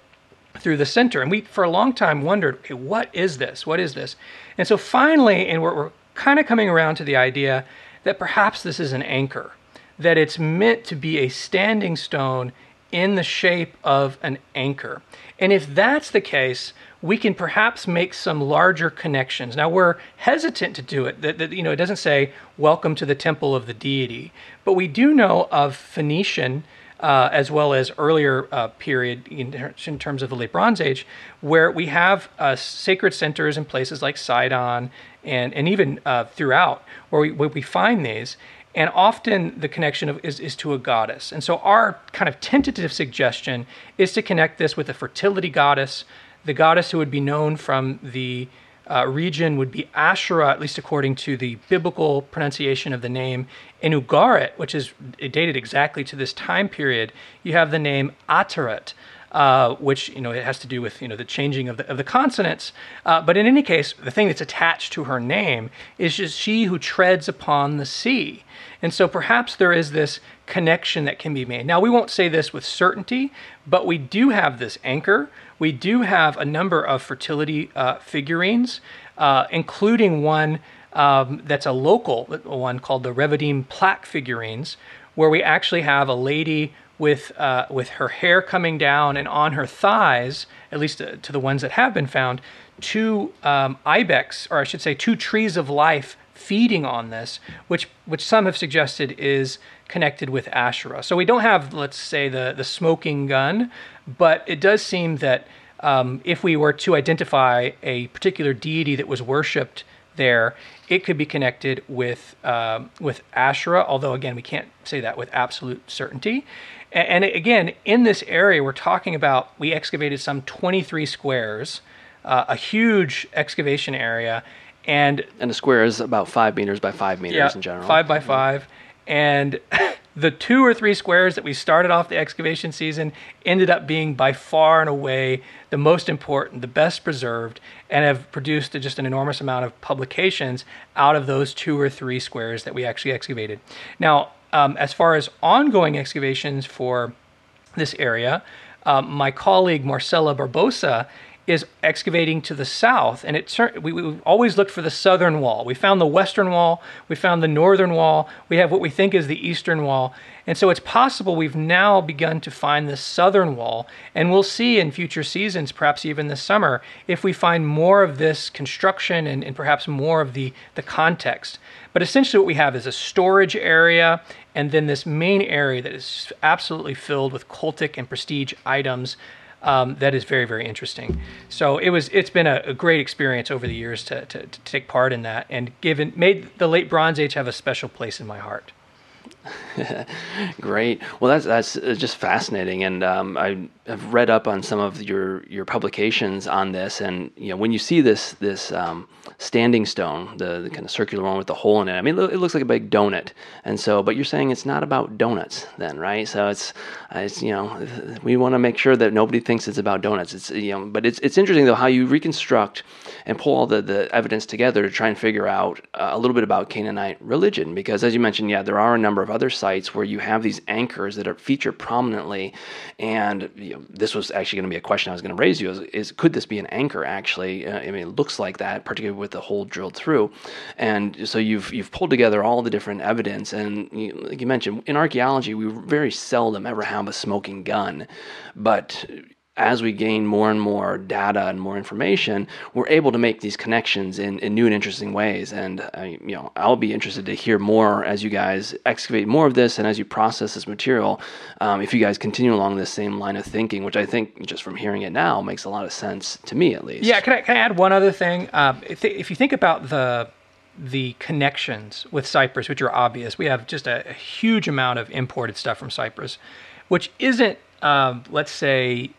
Speaker 4: through the center. And we, for a long time, wondered, okay, what is this? What is this? And so finally, and we're, we're kind of coming around to the idea that perhaps this is an anchor, that it's meant to be a standing stone in the shape of an anchor. And if that's the case, we can perhaps make some larger connections. Now we're hesitant to do it. That, that, you know, it doesn't say "Welcome to the temple of the deity," but we do know of Phoenician uh, as well as earlier uh, period in, in, terms of the late Bronze Age, where we have uh, sacred centers in places like Sidon and, and even uh, throughout, where we, where we find these. And often the connection of, is, is to a goddess. And so our kind of tentative suggestion is to connect this with a fertility goddess, the goddess who would be known from the uh, region would be Asherah, at least according to the biblical pronunciation of the name. In Ugarit, which is dated exactly to this time period, you have the name Athirat, uh, which you know it has to do with you know the changing of the, of the consonants. Uh, but in any case, the thing that's attached to her name is just she who treads upon the sea. And so perhaps there is this connection that can be made. Now we won't say this with certainty, but we do have this anchor we do have a number of fertility uh, figurines, uh, including one um, that's a local one called the Revadim plaque figurines, where we actually have a lady with uh, with her hair coming down and on her thighs, at least to, uh, to the ones that have been found, two um, ibex, or I should say, two trees of life feeding on this, which which some have suggested is connected with Asherah. So we don't have, let's say, the the smoking gun, but it does seem that um, if we were to identify a particular deity that was worshipped there, it could be connected with um, with Asherah. Although again, we can't say that with absolute certainty. And, again, in this area, we're talking about we excavated some 23 squares, uh, a huge excavation area, and
Speaker 3: and a square is about five meters by five meters
Speaker 4: yeah,
Speaker 3: in general.
Speaker 4: Five by five, and the two or three squares that we started off the excavation season ended up being by far and away the most important, the best preserved, and have produced just an enormous amount of publications out of those two or three squares that we actually excavated. Now, um, as far as ongoing excavations for this area, um, my colleague Marcela Barbosa is excavating to the south, and it we, we always looked for the southern wall. We found the western wall, we found the northern wall, we have what we think is the eastern wall, and so it's possible we've now begun to find the southern wall, and we'll see in future seasons, perhaps even this summer, if we find more of this construction and, and perhaps more of the the context. But essentially, what we have is a storage area, and then this main area that is absolutely filled with cultic and prestige items um, that is very very interesting. So it was it's been a, a great experience over the years to, to, to, take part in that and given made the late Bronze Age have a special place in my heart.
Speaker 3: Great. Well, that's that's uh, just fascinating, and um, I have read up on some of your your publications on this. And you know, when you see this this um, standing stone, the, the, kind of circular one with the hole in it, I mean, it looks like a big donut. And so, but you're saying it's not about donuts, then, right? So it's it's you know, we want to make sure that nobody thinks it's about donuts. It's you know, but it's it's interesting though how you reconstruct and pull all the the evidence together to try and figure out uh, a little bit about Canaanite religion, because as you mentioned, yeah, there are a number of other sites where you have these anchors that are featured prominently. And you know, this was actually going to be a question I was going to raise you: is, is could this be an anchor? Actually, uh, I mean, it looks like that, particularly with the hole drilled through. And so you've you've pulled together all the different evidence. And you, like you mentioned, in archaeology, we very seldom ever have a smoking gun, but as we gain more and more data and more information, we're able to make these connections in, in new and interesting ways. And uh, you know, I'll be interested to hear more as you guys excavate more of this and as you process this material. Um, if you guys continue along this same line of thinking, which I think just from hearing it now makes a lot of sense to me, at least.
Speaker 4: Yeah. Can I, can I add one other thing? Um, if, if you think about the the connections with Cyprus, which are obvious, we have just a, a huge amount of imported stuff from Cyprus, which isn't, um, let's say,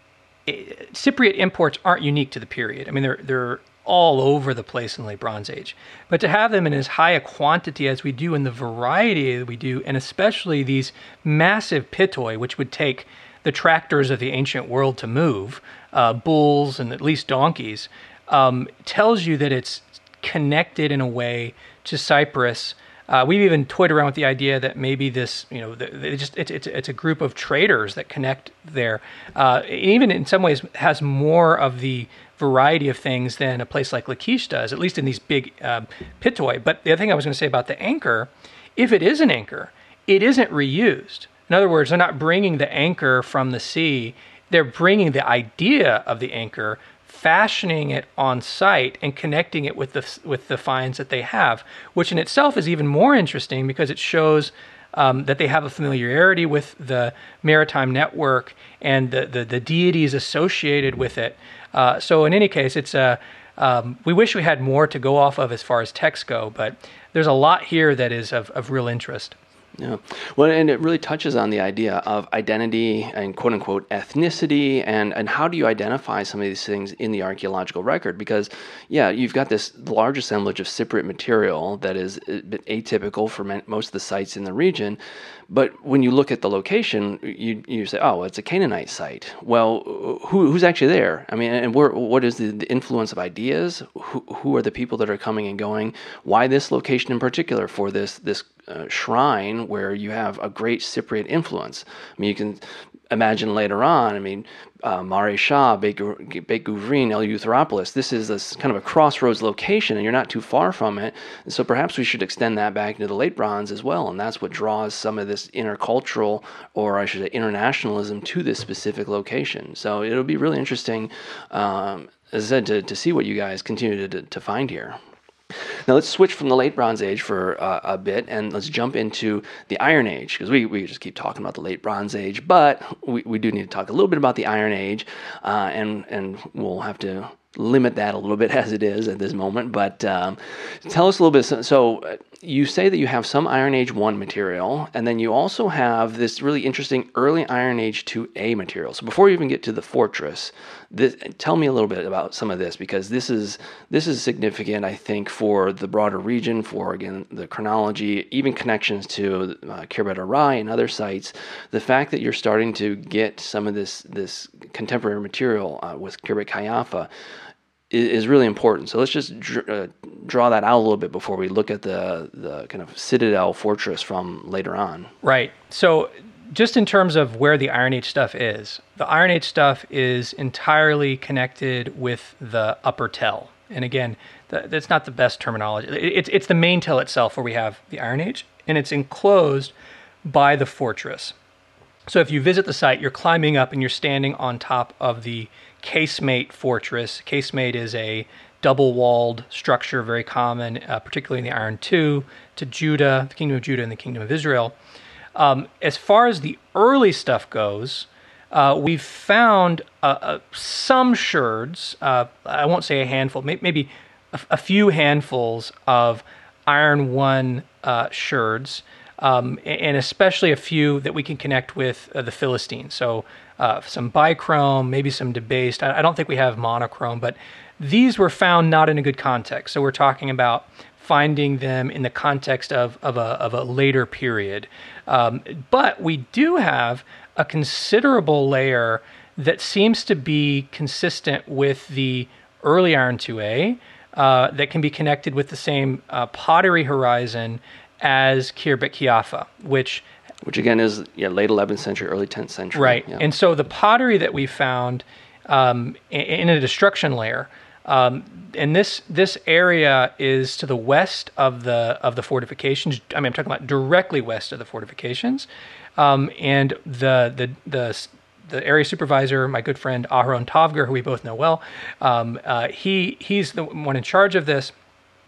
Speaker 4: Cypriot imports aren't unique to the period. I mean, they're they're all over the place in the late Bronze Age. But to have them in as high a quantity as we do in the variety that we do, and especially these massive pithoi, which would take the tractors of the ancient world to move, uh, bulls and at least donkeys, um, tells you that it's connected in a way to Cyprus uh, we've even toyed around with the idea that maybe this, you know, just it's, it's, it's a group of traders that connect there. Uh, even in some ways, has more of the variety of things than a place like Lachish does, at least in these big uh, pithoi. But the other thing I was going to say about the anchor, if it is an anchor, it isn't reused. In other words, they're not bringing the anchor from the sea. They're bringing the idea of the anchor fashioning it on site and connecting it with the with the finds that they have, which in itself is even more interesting because it shows um, that they have a familiarity with the maritime network and the the, the deities associated with it. Uh, so in any case, it's a um, we wish we had more to go off of as far as texts go, but there's a lot here that is of, of real interest.
Speaker 3: Yeah. Well, and it really touches on the idea of identity and quote unquote ethnicity and, and how do you identify some of these things in the archaeological record? Because, yeah, you've got this large assemblage of Cypriot material that is uh, atypical for most of the sites in the region, but when you look at the location, you, you say, oh, it's a Canaanite site. Well, who, who's actually there? I mean, and where, what is the, the influence of ideas? Who, who are the people that are coming and going? Why this location in particular for this, this uh, shrine where you have a great Cypriot influence? I mean, you can imagine later on, I mean, uh, Mareshah, Beit Guvrin, Eleutheropolis, this is this kind of a crossroads location and you're not too far from it. And so perhaps we should extend that back into the late bronze as well. And that's what draws some of this intercultural, or I should say internationalism, to this specific location. So it'll be really interesting, um, as I said, to, to see what you guys continue to, to find here. Now let's switch from the late Bronze Age for uh, a bit and let's jump into the Iron Age because we, we just keep talking about the late Bronze Age, but we, we do need to talk a little bit about the Iron Age uh, and, and we'll have to limit that a little bit as it is at this moment. But um, tell us a little bit. So, so uh, you say that you have some Iron Age 1 material, and then you also have this really interesting early Iron Age 2A material. So before you even get to the fortress, this, tell me a little bit about some of this because this is this is significant, I think, for the broader region, for again the chronology, even connections to uh, Khirbet al-Rai and other sites. The fact that you're starting to get some of this this contemporary material uh, with Khirbet Qeiyafa is, really important. So let's just dr- uh, draw that out a little bit before we look at the the kind of citadel fortress from later on.
Speaker 4: Right. So just in terms of where the Iron Age stuff is, the Iron Age stuff is entirely connected with the upper tell. And again, the, that's not the best terminology. It's it's the main tell itself where we have the Iron Age, and it's enclosed by the fortress. So if you visit the site, you're climbing up and you're standing on top of the casemate fortress. Casemate is a double walled structure, very common, uh, particularly in the Iron II, to Judah, the Kingdom of Judah, and the Kingdom of Israel. Um, as far as the early stuff goes, uh, we've found uh, uh some sherds, uh, I won't say a handful, maybe a, a few handfuls of Iron 1 uh, sherds. Um, and especially a few that we can connect with the Philistines. So uh, some bichrome, maybe some debased. I, I, don't think we have monochrome, but these were found not in a good context. So we're talking about finding them in the context of, of, a, of a later period. Um, but we do have a considerable layer that seems to be consistent with the early Iron 2A uh, that can be connected with the same uh, pottery horizon as Khirbet Qeiyafa, which
Speaker 3: which again is yeah late 11th century, early 10th century.
Speaker 4: Right.
Speaker 3: Yeah.
Speaker 4: And so the pottery that we found um, in a destruction layer, um, and this this area is to the west of the of the fortifications. I mean, I'm talking about directly west of the fortifications, um, and the the the the area supervisor, my good friend Aharon Tavger, who we both know well, um, uh, he he's the one in charge of this,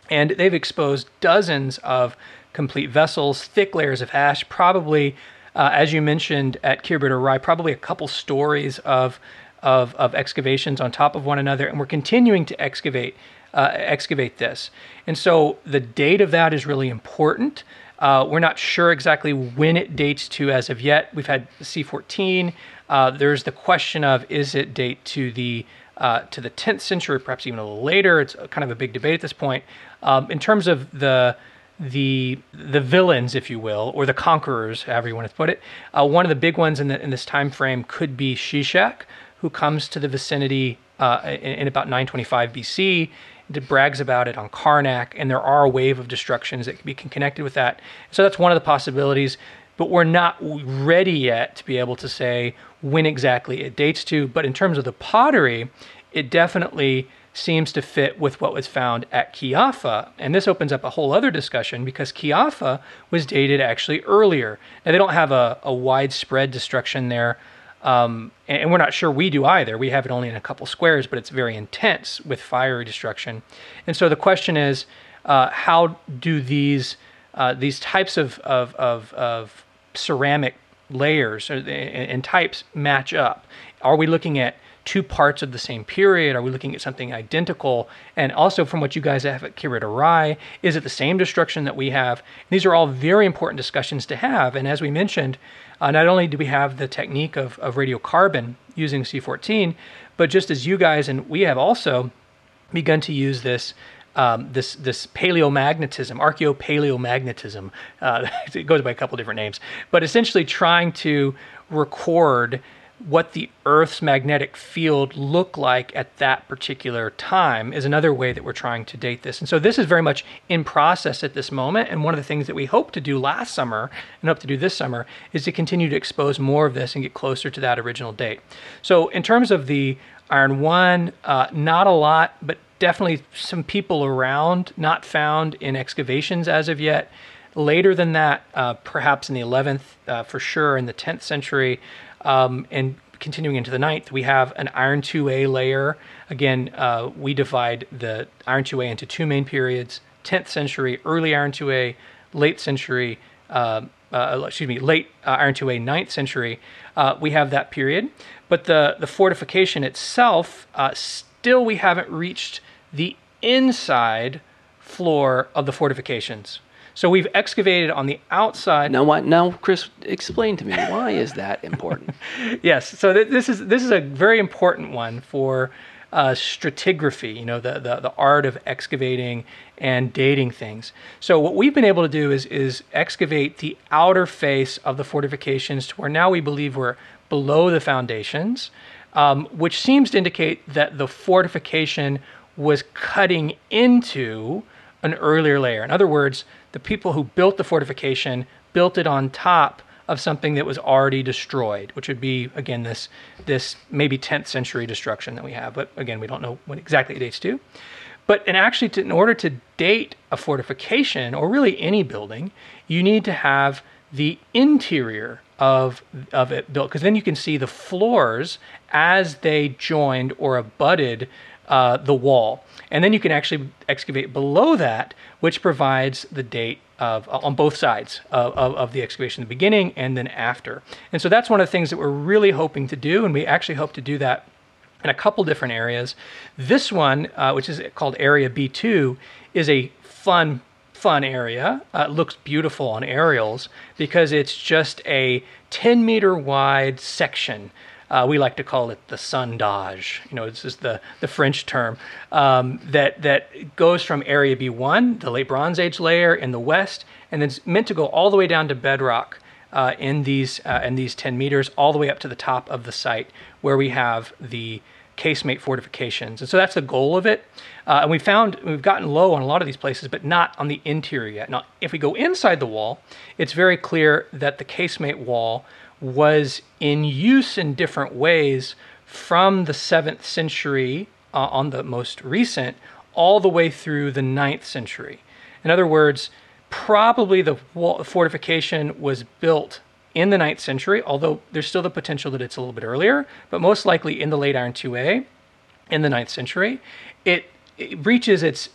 Speaker 4: and they've exposed dozens of complete vessels, thick layers of ash, probably, uh, as you mentioned at Khirbet al-Rai, probably a couple stories of, of, of excavations on top of one another, and we're continuing to excavate uh, excavate this. And so the date of that is really important. Uh, we're not sure exactly when it dates to as of yet. We've had C14. Uh, there's the question of is it date to the uh, to the 10th century, perhaps even a little later. It's kind of a big debate at this point. Um, in terms of the the the villains, if you will, or the conquerors, however you want to put it. Uh, one of the big ones in, the, in this time frame could be Shishak, who comes to the vicinity uh, in, in, about 925 BC. It brags about it on Karnak, and there are a wave of destructions that can be connected with that. So that's one of the possibilities, but we're not ready yet to be able to say when exactly it dates to. But in terms of the pottery, it definitely seems to fit with what was found at Qeiyafa. And this opens up a whole other discussion because Qeiyafa was dated actually earlier. Now, they don't have a, a widespread destruction there, um, and, and, we're not sure we do either. We have it only in a couple squares, but it's very intense with fiery destruction. And so the question is uh, how do these, uh, these types of, of, of, of ceramic layers and, and types match up? Are we looking at two parts of the same period? Are we looking at something identical? And also, from what you guys have at Khirbet al-Rai, is it the same destruction that we have? These are all very important discussions to have. And as we mentioned, uh, not only do we have the technique of, of radiocarbon using C14, but just as you guys and we have also begun to use this um, this this paleomagnetism, archaeopaleomagnetism. Uh, it goes by a couple different names, but essentially trying to record what the Earth's magnetic field looked like at that particular time is another way that we're trying to date this. And so this is very much in process at this moment. And one of the things that we hope to do last summer and hope to do this summer is to continue to expose more of this and get closer to that original date. So in terms of the Iron 1, uh, not a lot, but definitely some people around, not found in excavations as of yet. Later than that, uh, perhaps in the 11th, uh, for sure, in the 10th century, um, and continuing into the 9th, we have an Iron 2A layer. Again, uh, we divide the Iron 2A into two main periods 10th century, early Iron 2A, late century, uh, uh, excuse me, late uh, Iron 2A, 9th century. Uh, we have that period. But the, the fortification itself uh, still we haven't reached the inside floor of the fortifications. So we've excavated on the outside.
Speaker 3: Now, what? Now, Chris, explain to me why is that important?
Speaker 4: yes. So th- this is this is a very important one for uh, stratigraphy. You know, the, the the art of excavating and dating things. So what we've been able to do is is excavate the outer face of the fortifications to where now we believe we're below the foundations, um, which seems to indicate that the fortification was cutting into an earlier layer. In other words, the people who built the fortification built it on top of something that was already destroyed, which would be again this this maybe 10th century destruction that we have, but again we don't know what exactly it dates to. But and actually, to, in order to date a fortification or really any building, you need to have the interior of of it built because then you can see the floors as they joined or abutted uh, the wall. And then you can actually excavate below that, which provides the date of, uh, on both sides of, of, of, the excavation, the beginning and then after. And so that's one of the things that we're really hoping to do, and we actually hope to do that in a couple different areas. This one, uh, which is called Area B2, is a fun, fun area. Uh, it looks beautiful on aerials because it's just a 10 meter wide section uh, we like to call it the sondage. You know, this is the, the French term um, that that goes from Area B1, the late Bronze Age layer in the west, and it's meant to go all the way down to bedrock uh, in these uh, in these 10 meters, all the way up to the top of the site where we have the casemate fortifications. And so that's the goal of it. Uh, and we found we've gotten low on a lot of these places, but not on the interior yet. Now, if we go inside the wall, it's very clear that the casemate wall was in use in different ways from the 7th century uh, on the most recent all the way through the 9th century. In other words, probably the fortification was built in the 9th century, although there's still the potential that it's a little bit earlier, but most likely in the late Iron 2A in the 9th century. It, it reaches its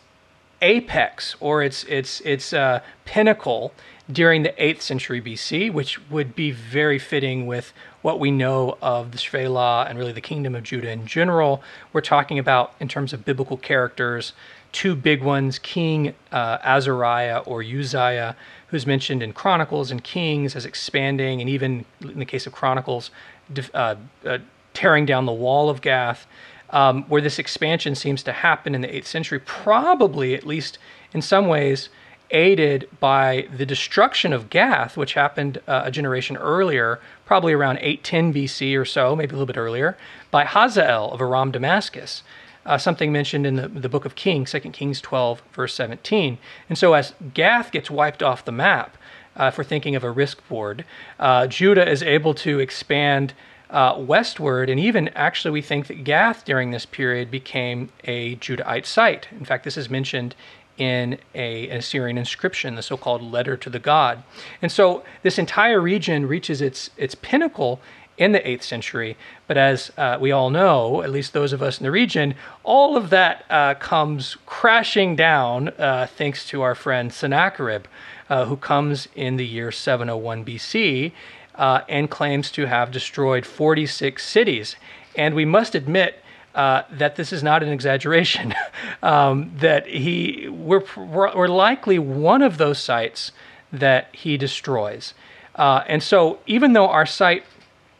Speaker 4: apex or its its its uh, pinnacle during the 8th century BC, which would be very fitting with what we know of the Shephelah and really the kingdom of Judah in general. We're talking about, in terms of biblical characters, two big ones King uh, Azariah or Uzziah, who's mentioned in Chronicles and Kings as expanding, and even in the case of Chronicles, uh, uh, tearing down the wall of Gath. Um, where this expansion seems to happen in the 8th century, probably, at least in some ways, aided by the destruction of Gath, which happened uh, a generation earlier, probably around 810 BC or so, maybe a little bit earlier, by Hazael of Aram Damascus. Uh, something mentioned in the, the book of Kings, 2 Kings 12, verse 17. And so, as Gath gets wiped off the map, uh, if we're thinking of a risk board, uh, Judah is able to expand uh, westward, and even actually, we think that Gath during this period became a Judahite site. In fact, this is mentioned in a, an Assyrian inscription, the so-called letter to the god. And so this entire region reaches its its pinnacle in the 8th century. But as uh, we all know, at least those of us in the region, all of that uh, comes crashing down uh, thanks to our friend Sennacherib, uh, who comes in the year 701 BC uh, and claims to have destroyed 46 cities. And we must admit, uh, that this is not an exaggeration. um, that he we're, we're likely one of those sites that he destroys. Uh, and so, even though our site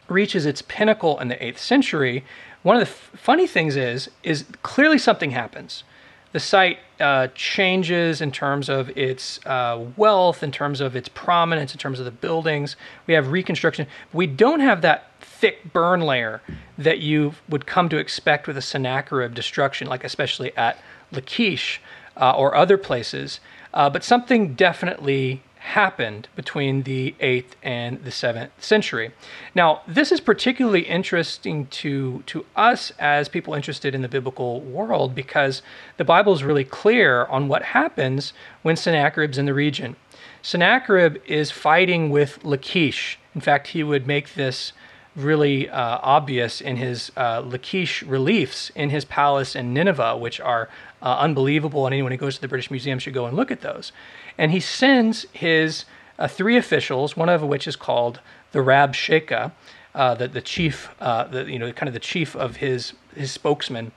Speaker 4: reaches its pinnacle in the eighth century, one of the f- funny things is is clearly something happens. The site uh, changes in terms of its uh, wealth, in terms of its prominence, in terms of the buildings. We have reconstruction. We don't have that thick burn layer that you would come to expect with a Sennacherib destruction, like especially at Lachish uh, or other places. Uh, but something definitely happened between the 8th and the 7th century. Now, this is particularly interesting to, to us as people interested in the biblical world because the Bible is really clear on what happens when Sennacherib's in the region. Sennacherib is fighting with Lachish. In fact, he would make this really uh, obvious in his uh, Lachish reliefs in his palace in Nineveh, which are uh, unbelievable, and anyone who goes to the British Museum should go and look at those. And he sends his uh, three officials, one of which is called the Rabshakeh, uh, the, the chief, uh, the, you know, kind of the chief of his, his spokesman,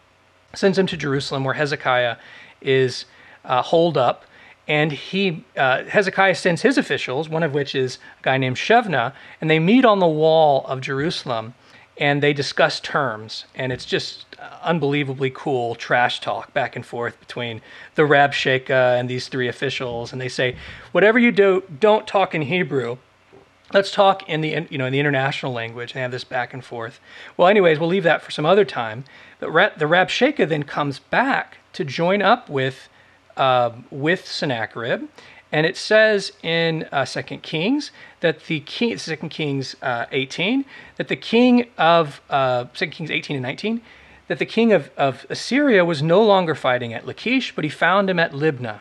Speaker 4: sends him to Jerusalem where Hezekiah is uh, holed up. And he uh, Hezekiah sends his officials, one of which is a guy named Shevna, and they meet on the wall of Jerusalem and they discuss terms. And it's just unbelievably cool trash talk back and forth between the Rabshakeh and these three officials. And they say, whatever you do, don't talk in Hebrew. Let's talk in the you know in the international language and have this back and forth. Well, anyways, we'll leave that for some other time. But the Rabshakeh then comes back to join up with uh, with Sennacherib, and it says in uh, Second Kings that the king, Second Kings uh, 18, that the king of uh, Second Kings 18 and 19 that the king of, of Assyria was no longer fighting at Lachish, but he found him at Libnah.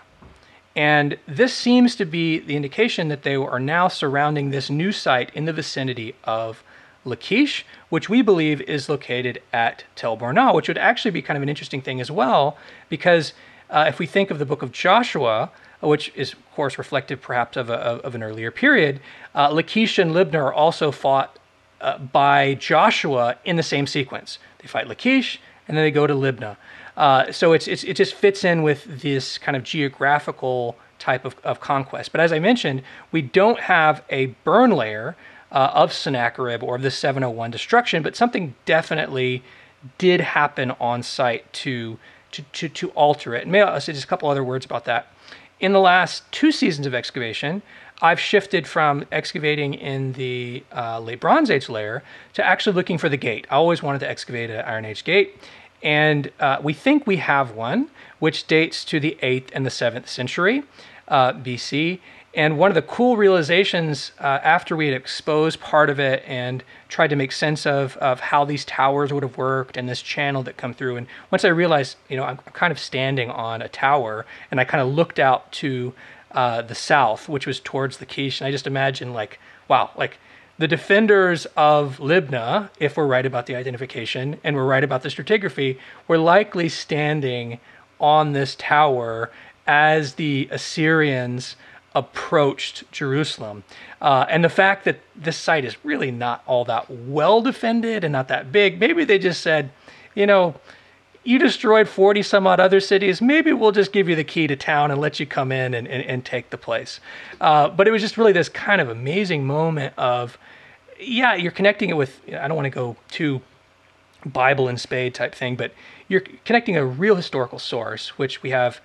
Speaker 4: And this seems to be the indication that they are now surrounding this new site in the vicinity of Lachish, which we believe is located at Tel Burna, which would actually be kind of an interesting thing as well, because uh, if we think of the book of Joshua, which is, of course, reflective perhaps of, a, of an earlier period, uh, Lachish and Libnah are also fought uh, by Joshua in the same sequence. They fight Lachish, and then they go to Libnah. Uh, so it's, it's, it just fits in with this kind of geographical type of, of conquest. But as I mentioned, we don't have a burn layer uh, of Sennacherib or of the 701 destruction, but something definitely did happen on site to, to, to, to alter it. And may I say just a couple other words about that. In the last two seasons of excavation, I've shifted from excavating in the uh, late Bronze Age layer to actually looking for the gate. I always wanted to excavate an Iron Age gate, and uh, we think we have one, which dates to the 8th and the 7th century uh, BC. And one of the cool realizations uh, after we had exposed part of it and tried to make sense of, of how these towers would have worked and this channel that come through. And once I realized, you know, I'm kind of standing on a tower and I kind of looked out to uh, the south, which was towards Lachish. And I just imagine, like, wow, like the defenders of Libna, if we're right about the identification and we're right about the stratigraphy, were likely standing on this tower as the Assyrians approached Jerusalem. Uh, and the fact that this site is really not all that well defended and not that big, maybe they just said, you know, you destroyed 40 some odd other cities. Maybe we'll just give you the key to town and let you come in and, and, and take the place. Uh, but it was just really this kind of amazing moment of, yeah, you're connecting it with, I don't want to go too Bible and spade type thing, but you're connecting a real historical source, which we have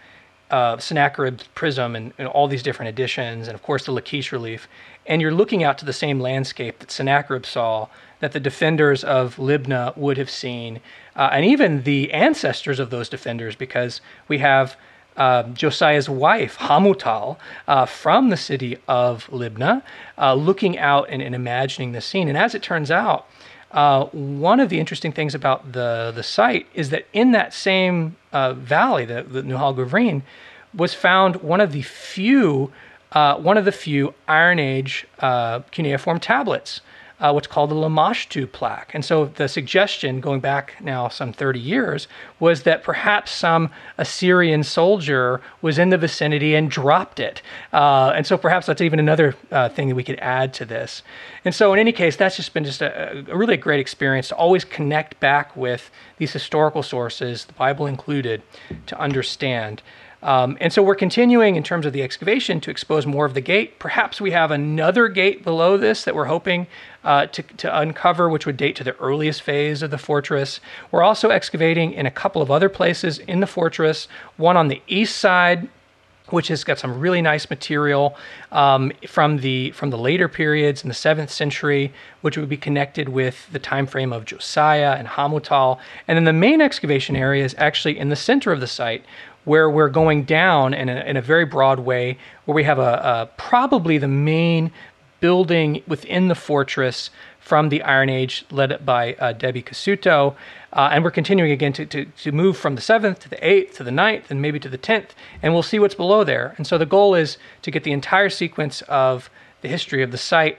Speaker 4: uh, Sennacherib's prism and, and, all these different editions, and of course the Lachish relief. And you're looking out to the same landscape that Sennacherib saw, that the defenders of Libna would have seen, uh, and even the ancestors of those defenders, because we have uh, Josiah's wife, Hamutal, uh, from the city of Libna, uh, looking out and, and, imagining the scene. And as it turns out, uh, one of the interesting things about the, the site is that in that same uh, valley, the, the Nahal was found one of the few, uh, one of the few Iron Age cuneiform tablets uh, what's called the Lamashtu plaque. And so the suggestion, going back now some 30 years, was that perhaps some Assyrian soldier was in the vicinity and dropped it. Uh, and so perhaps that's even another uh, thing that we could add to this. And so in any case, that's just been just a, a really great experience to always connect back with these historical sources, the Bible included, to understand. Um, and so we're continuing in terms of the excavation to expose more of the gate. Perhaps we have another gate below this that we're hoping uh, to, to uncover, which would date to the earliest phase of the fortress. We're also excavating in a couple of other places in the fortress, one on the east side which has got some really nice material um, from the from the later periods in the seventh century, which would be connected with the time frame of Josiah and Hamutal. And then the main excavation area is actually in the center of the site, where we're going down in a, in a very broad way, where we have a, a, probably the main building within the fortress from the Iron Age, led by uh, Debbie Cassuto. Uh, and we're continuing again to, to, to move from the 7th to the 8th to the 9th and maybe to the 10th, and we'll see what's below there. And so the goal is to get the entire sequence of the history of the site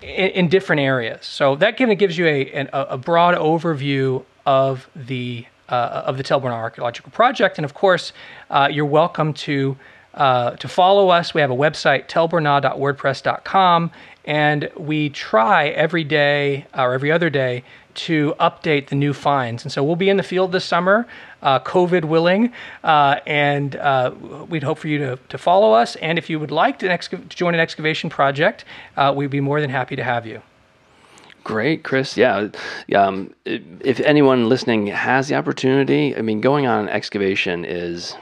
Speaker 4: in, in different areas. So that kind of gives you a, a, a broad overview of the uh, of the Tel Burna Archaeological Project. And of course, uh, you're welcome to uh, to follow us. We have a website, telburna.wordpress.com, and we try every day or every other day to update the new finds. And so we'll be in the field this summer, uh, COVID willing, uh, and uh, we'd hope for you to, to follow us. And if you would like to, exca- to join an excavation project, uh, we'd be more than happy to have you.
Speaker 3: Great, Chris. Yeah. Um, if anyone listening has the opportunity, I mean, going on an excavation is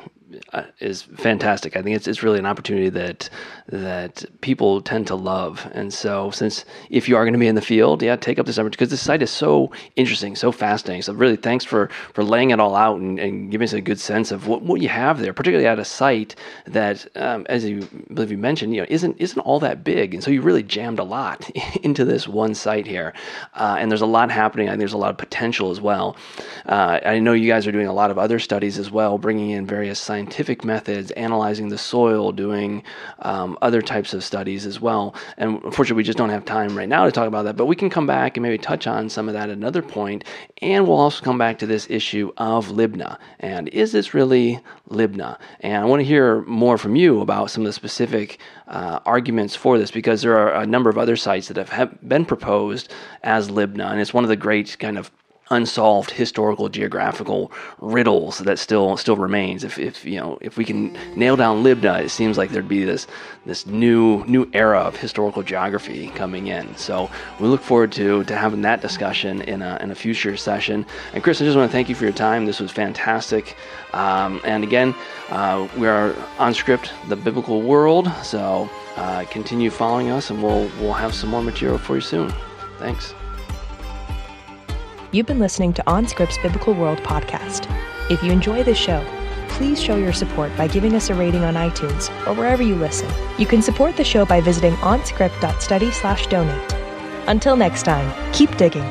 Speaker 3: uh, is fantastic. I think it's it's really an opportunity that that people tend to love. And so, since if you are going to be in the field, yeah, take up this opportunity because this site is so interesting, so fascinating. So, really, thanks for for laying it all out and, and giving us a good sense of what, what you have there, particularly at a site that, um, as you believe you mentioned, you know, isn't isn't all that big. And so, you really jammed a lot into this one site here. Uh, and there's a lot happening. I think there's a lot of potential as well. Uh, I know you guys are doing a lot of other studies as well, bringing in various science scientific methods, analyzing the soil, doing um, other types of studies as well. And unfortunately, we just don't have time right now to talk about that, but we can come back and maybe touch on some of that at another point. And we'll also come back to this issue of Libna. And is this really Libna? And I want to hear more from you about some of the specific uh, arguments for this because there are a number of other sites that have, have been proposed as Libna. And it's one of the great kind of unsolved historical geographical riddles that still still remains. If, if you know if we can nail down Libna, it seems like there'd be this this new new era of historical geography coming in. So we look forward to to having that discussion in a in a future session. And Chris, I just want to thank you for your time. This was fantastic. Um, and again, uh, we are OnScript, the biblical world. So uh, continue following us, and we'll we'll have some more material for you soon. Thanks.
Speaker 1: You've been listening to OnScript's Biblical World podcast. If you enjoy this show, please show your support by giving us a rating on iTunes or wherever you listen. You can support the show by visiting onscript.study/donate. Until next time, keep digging.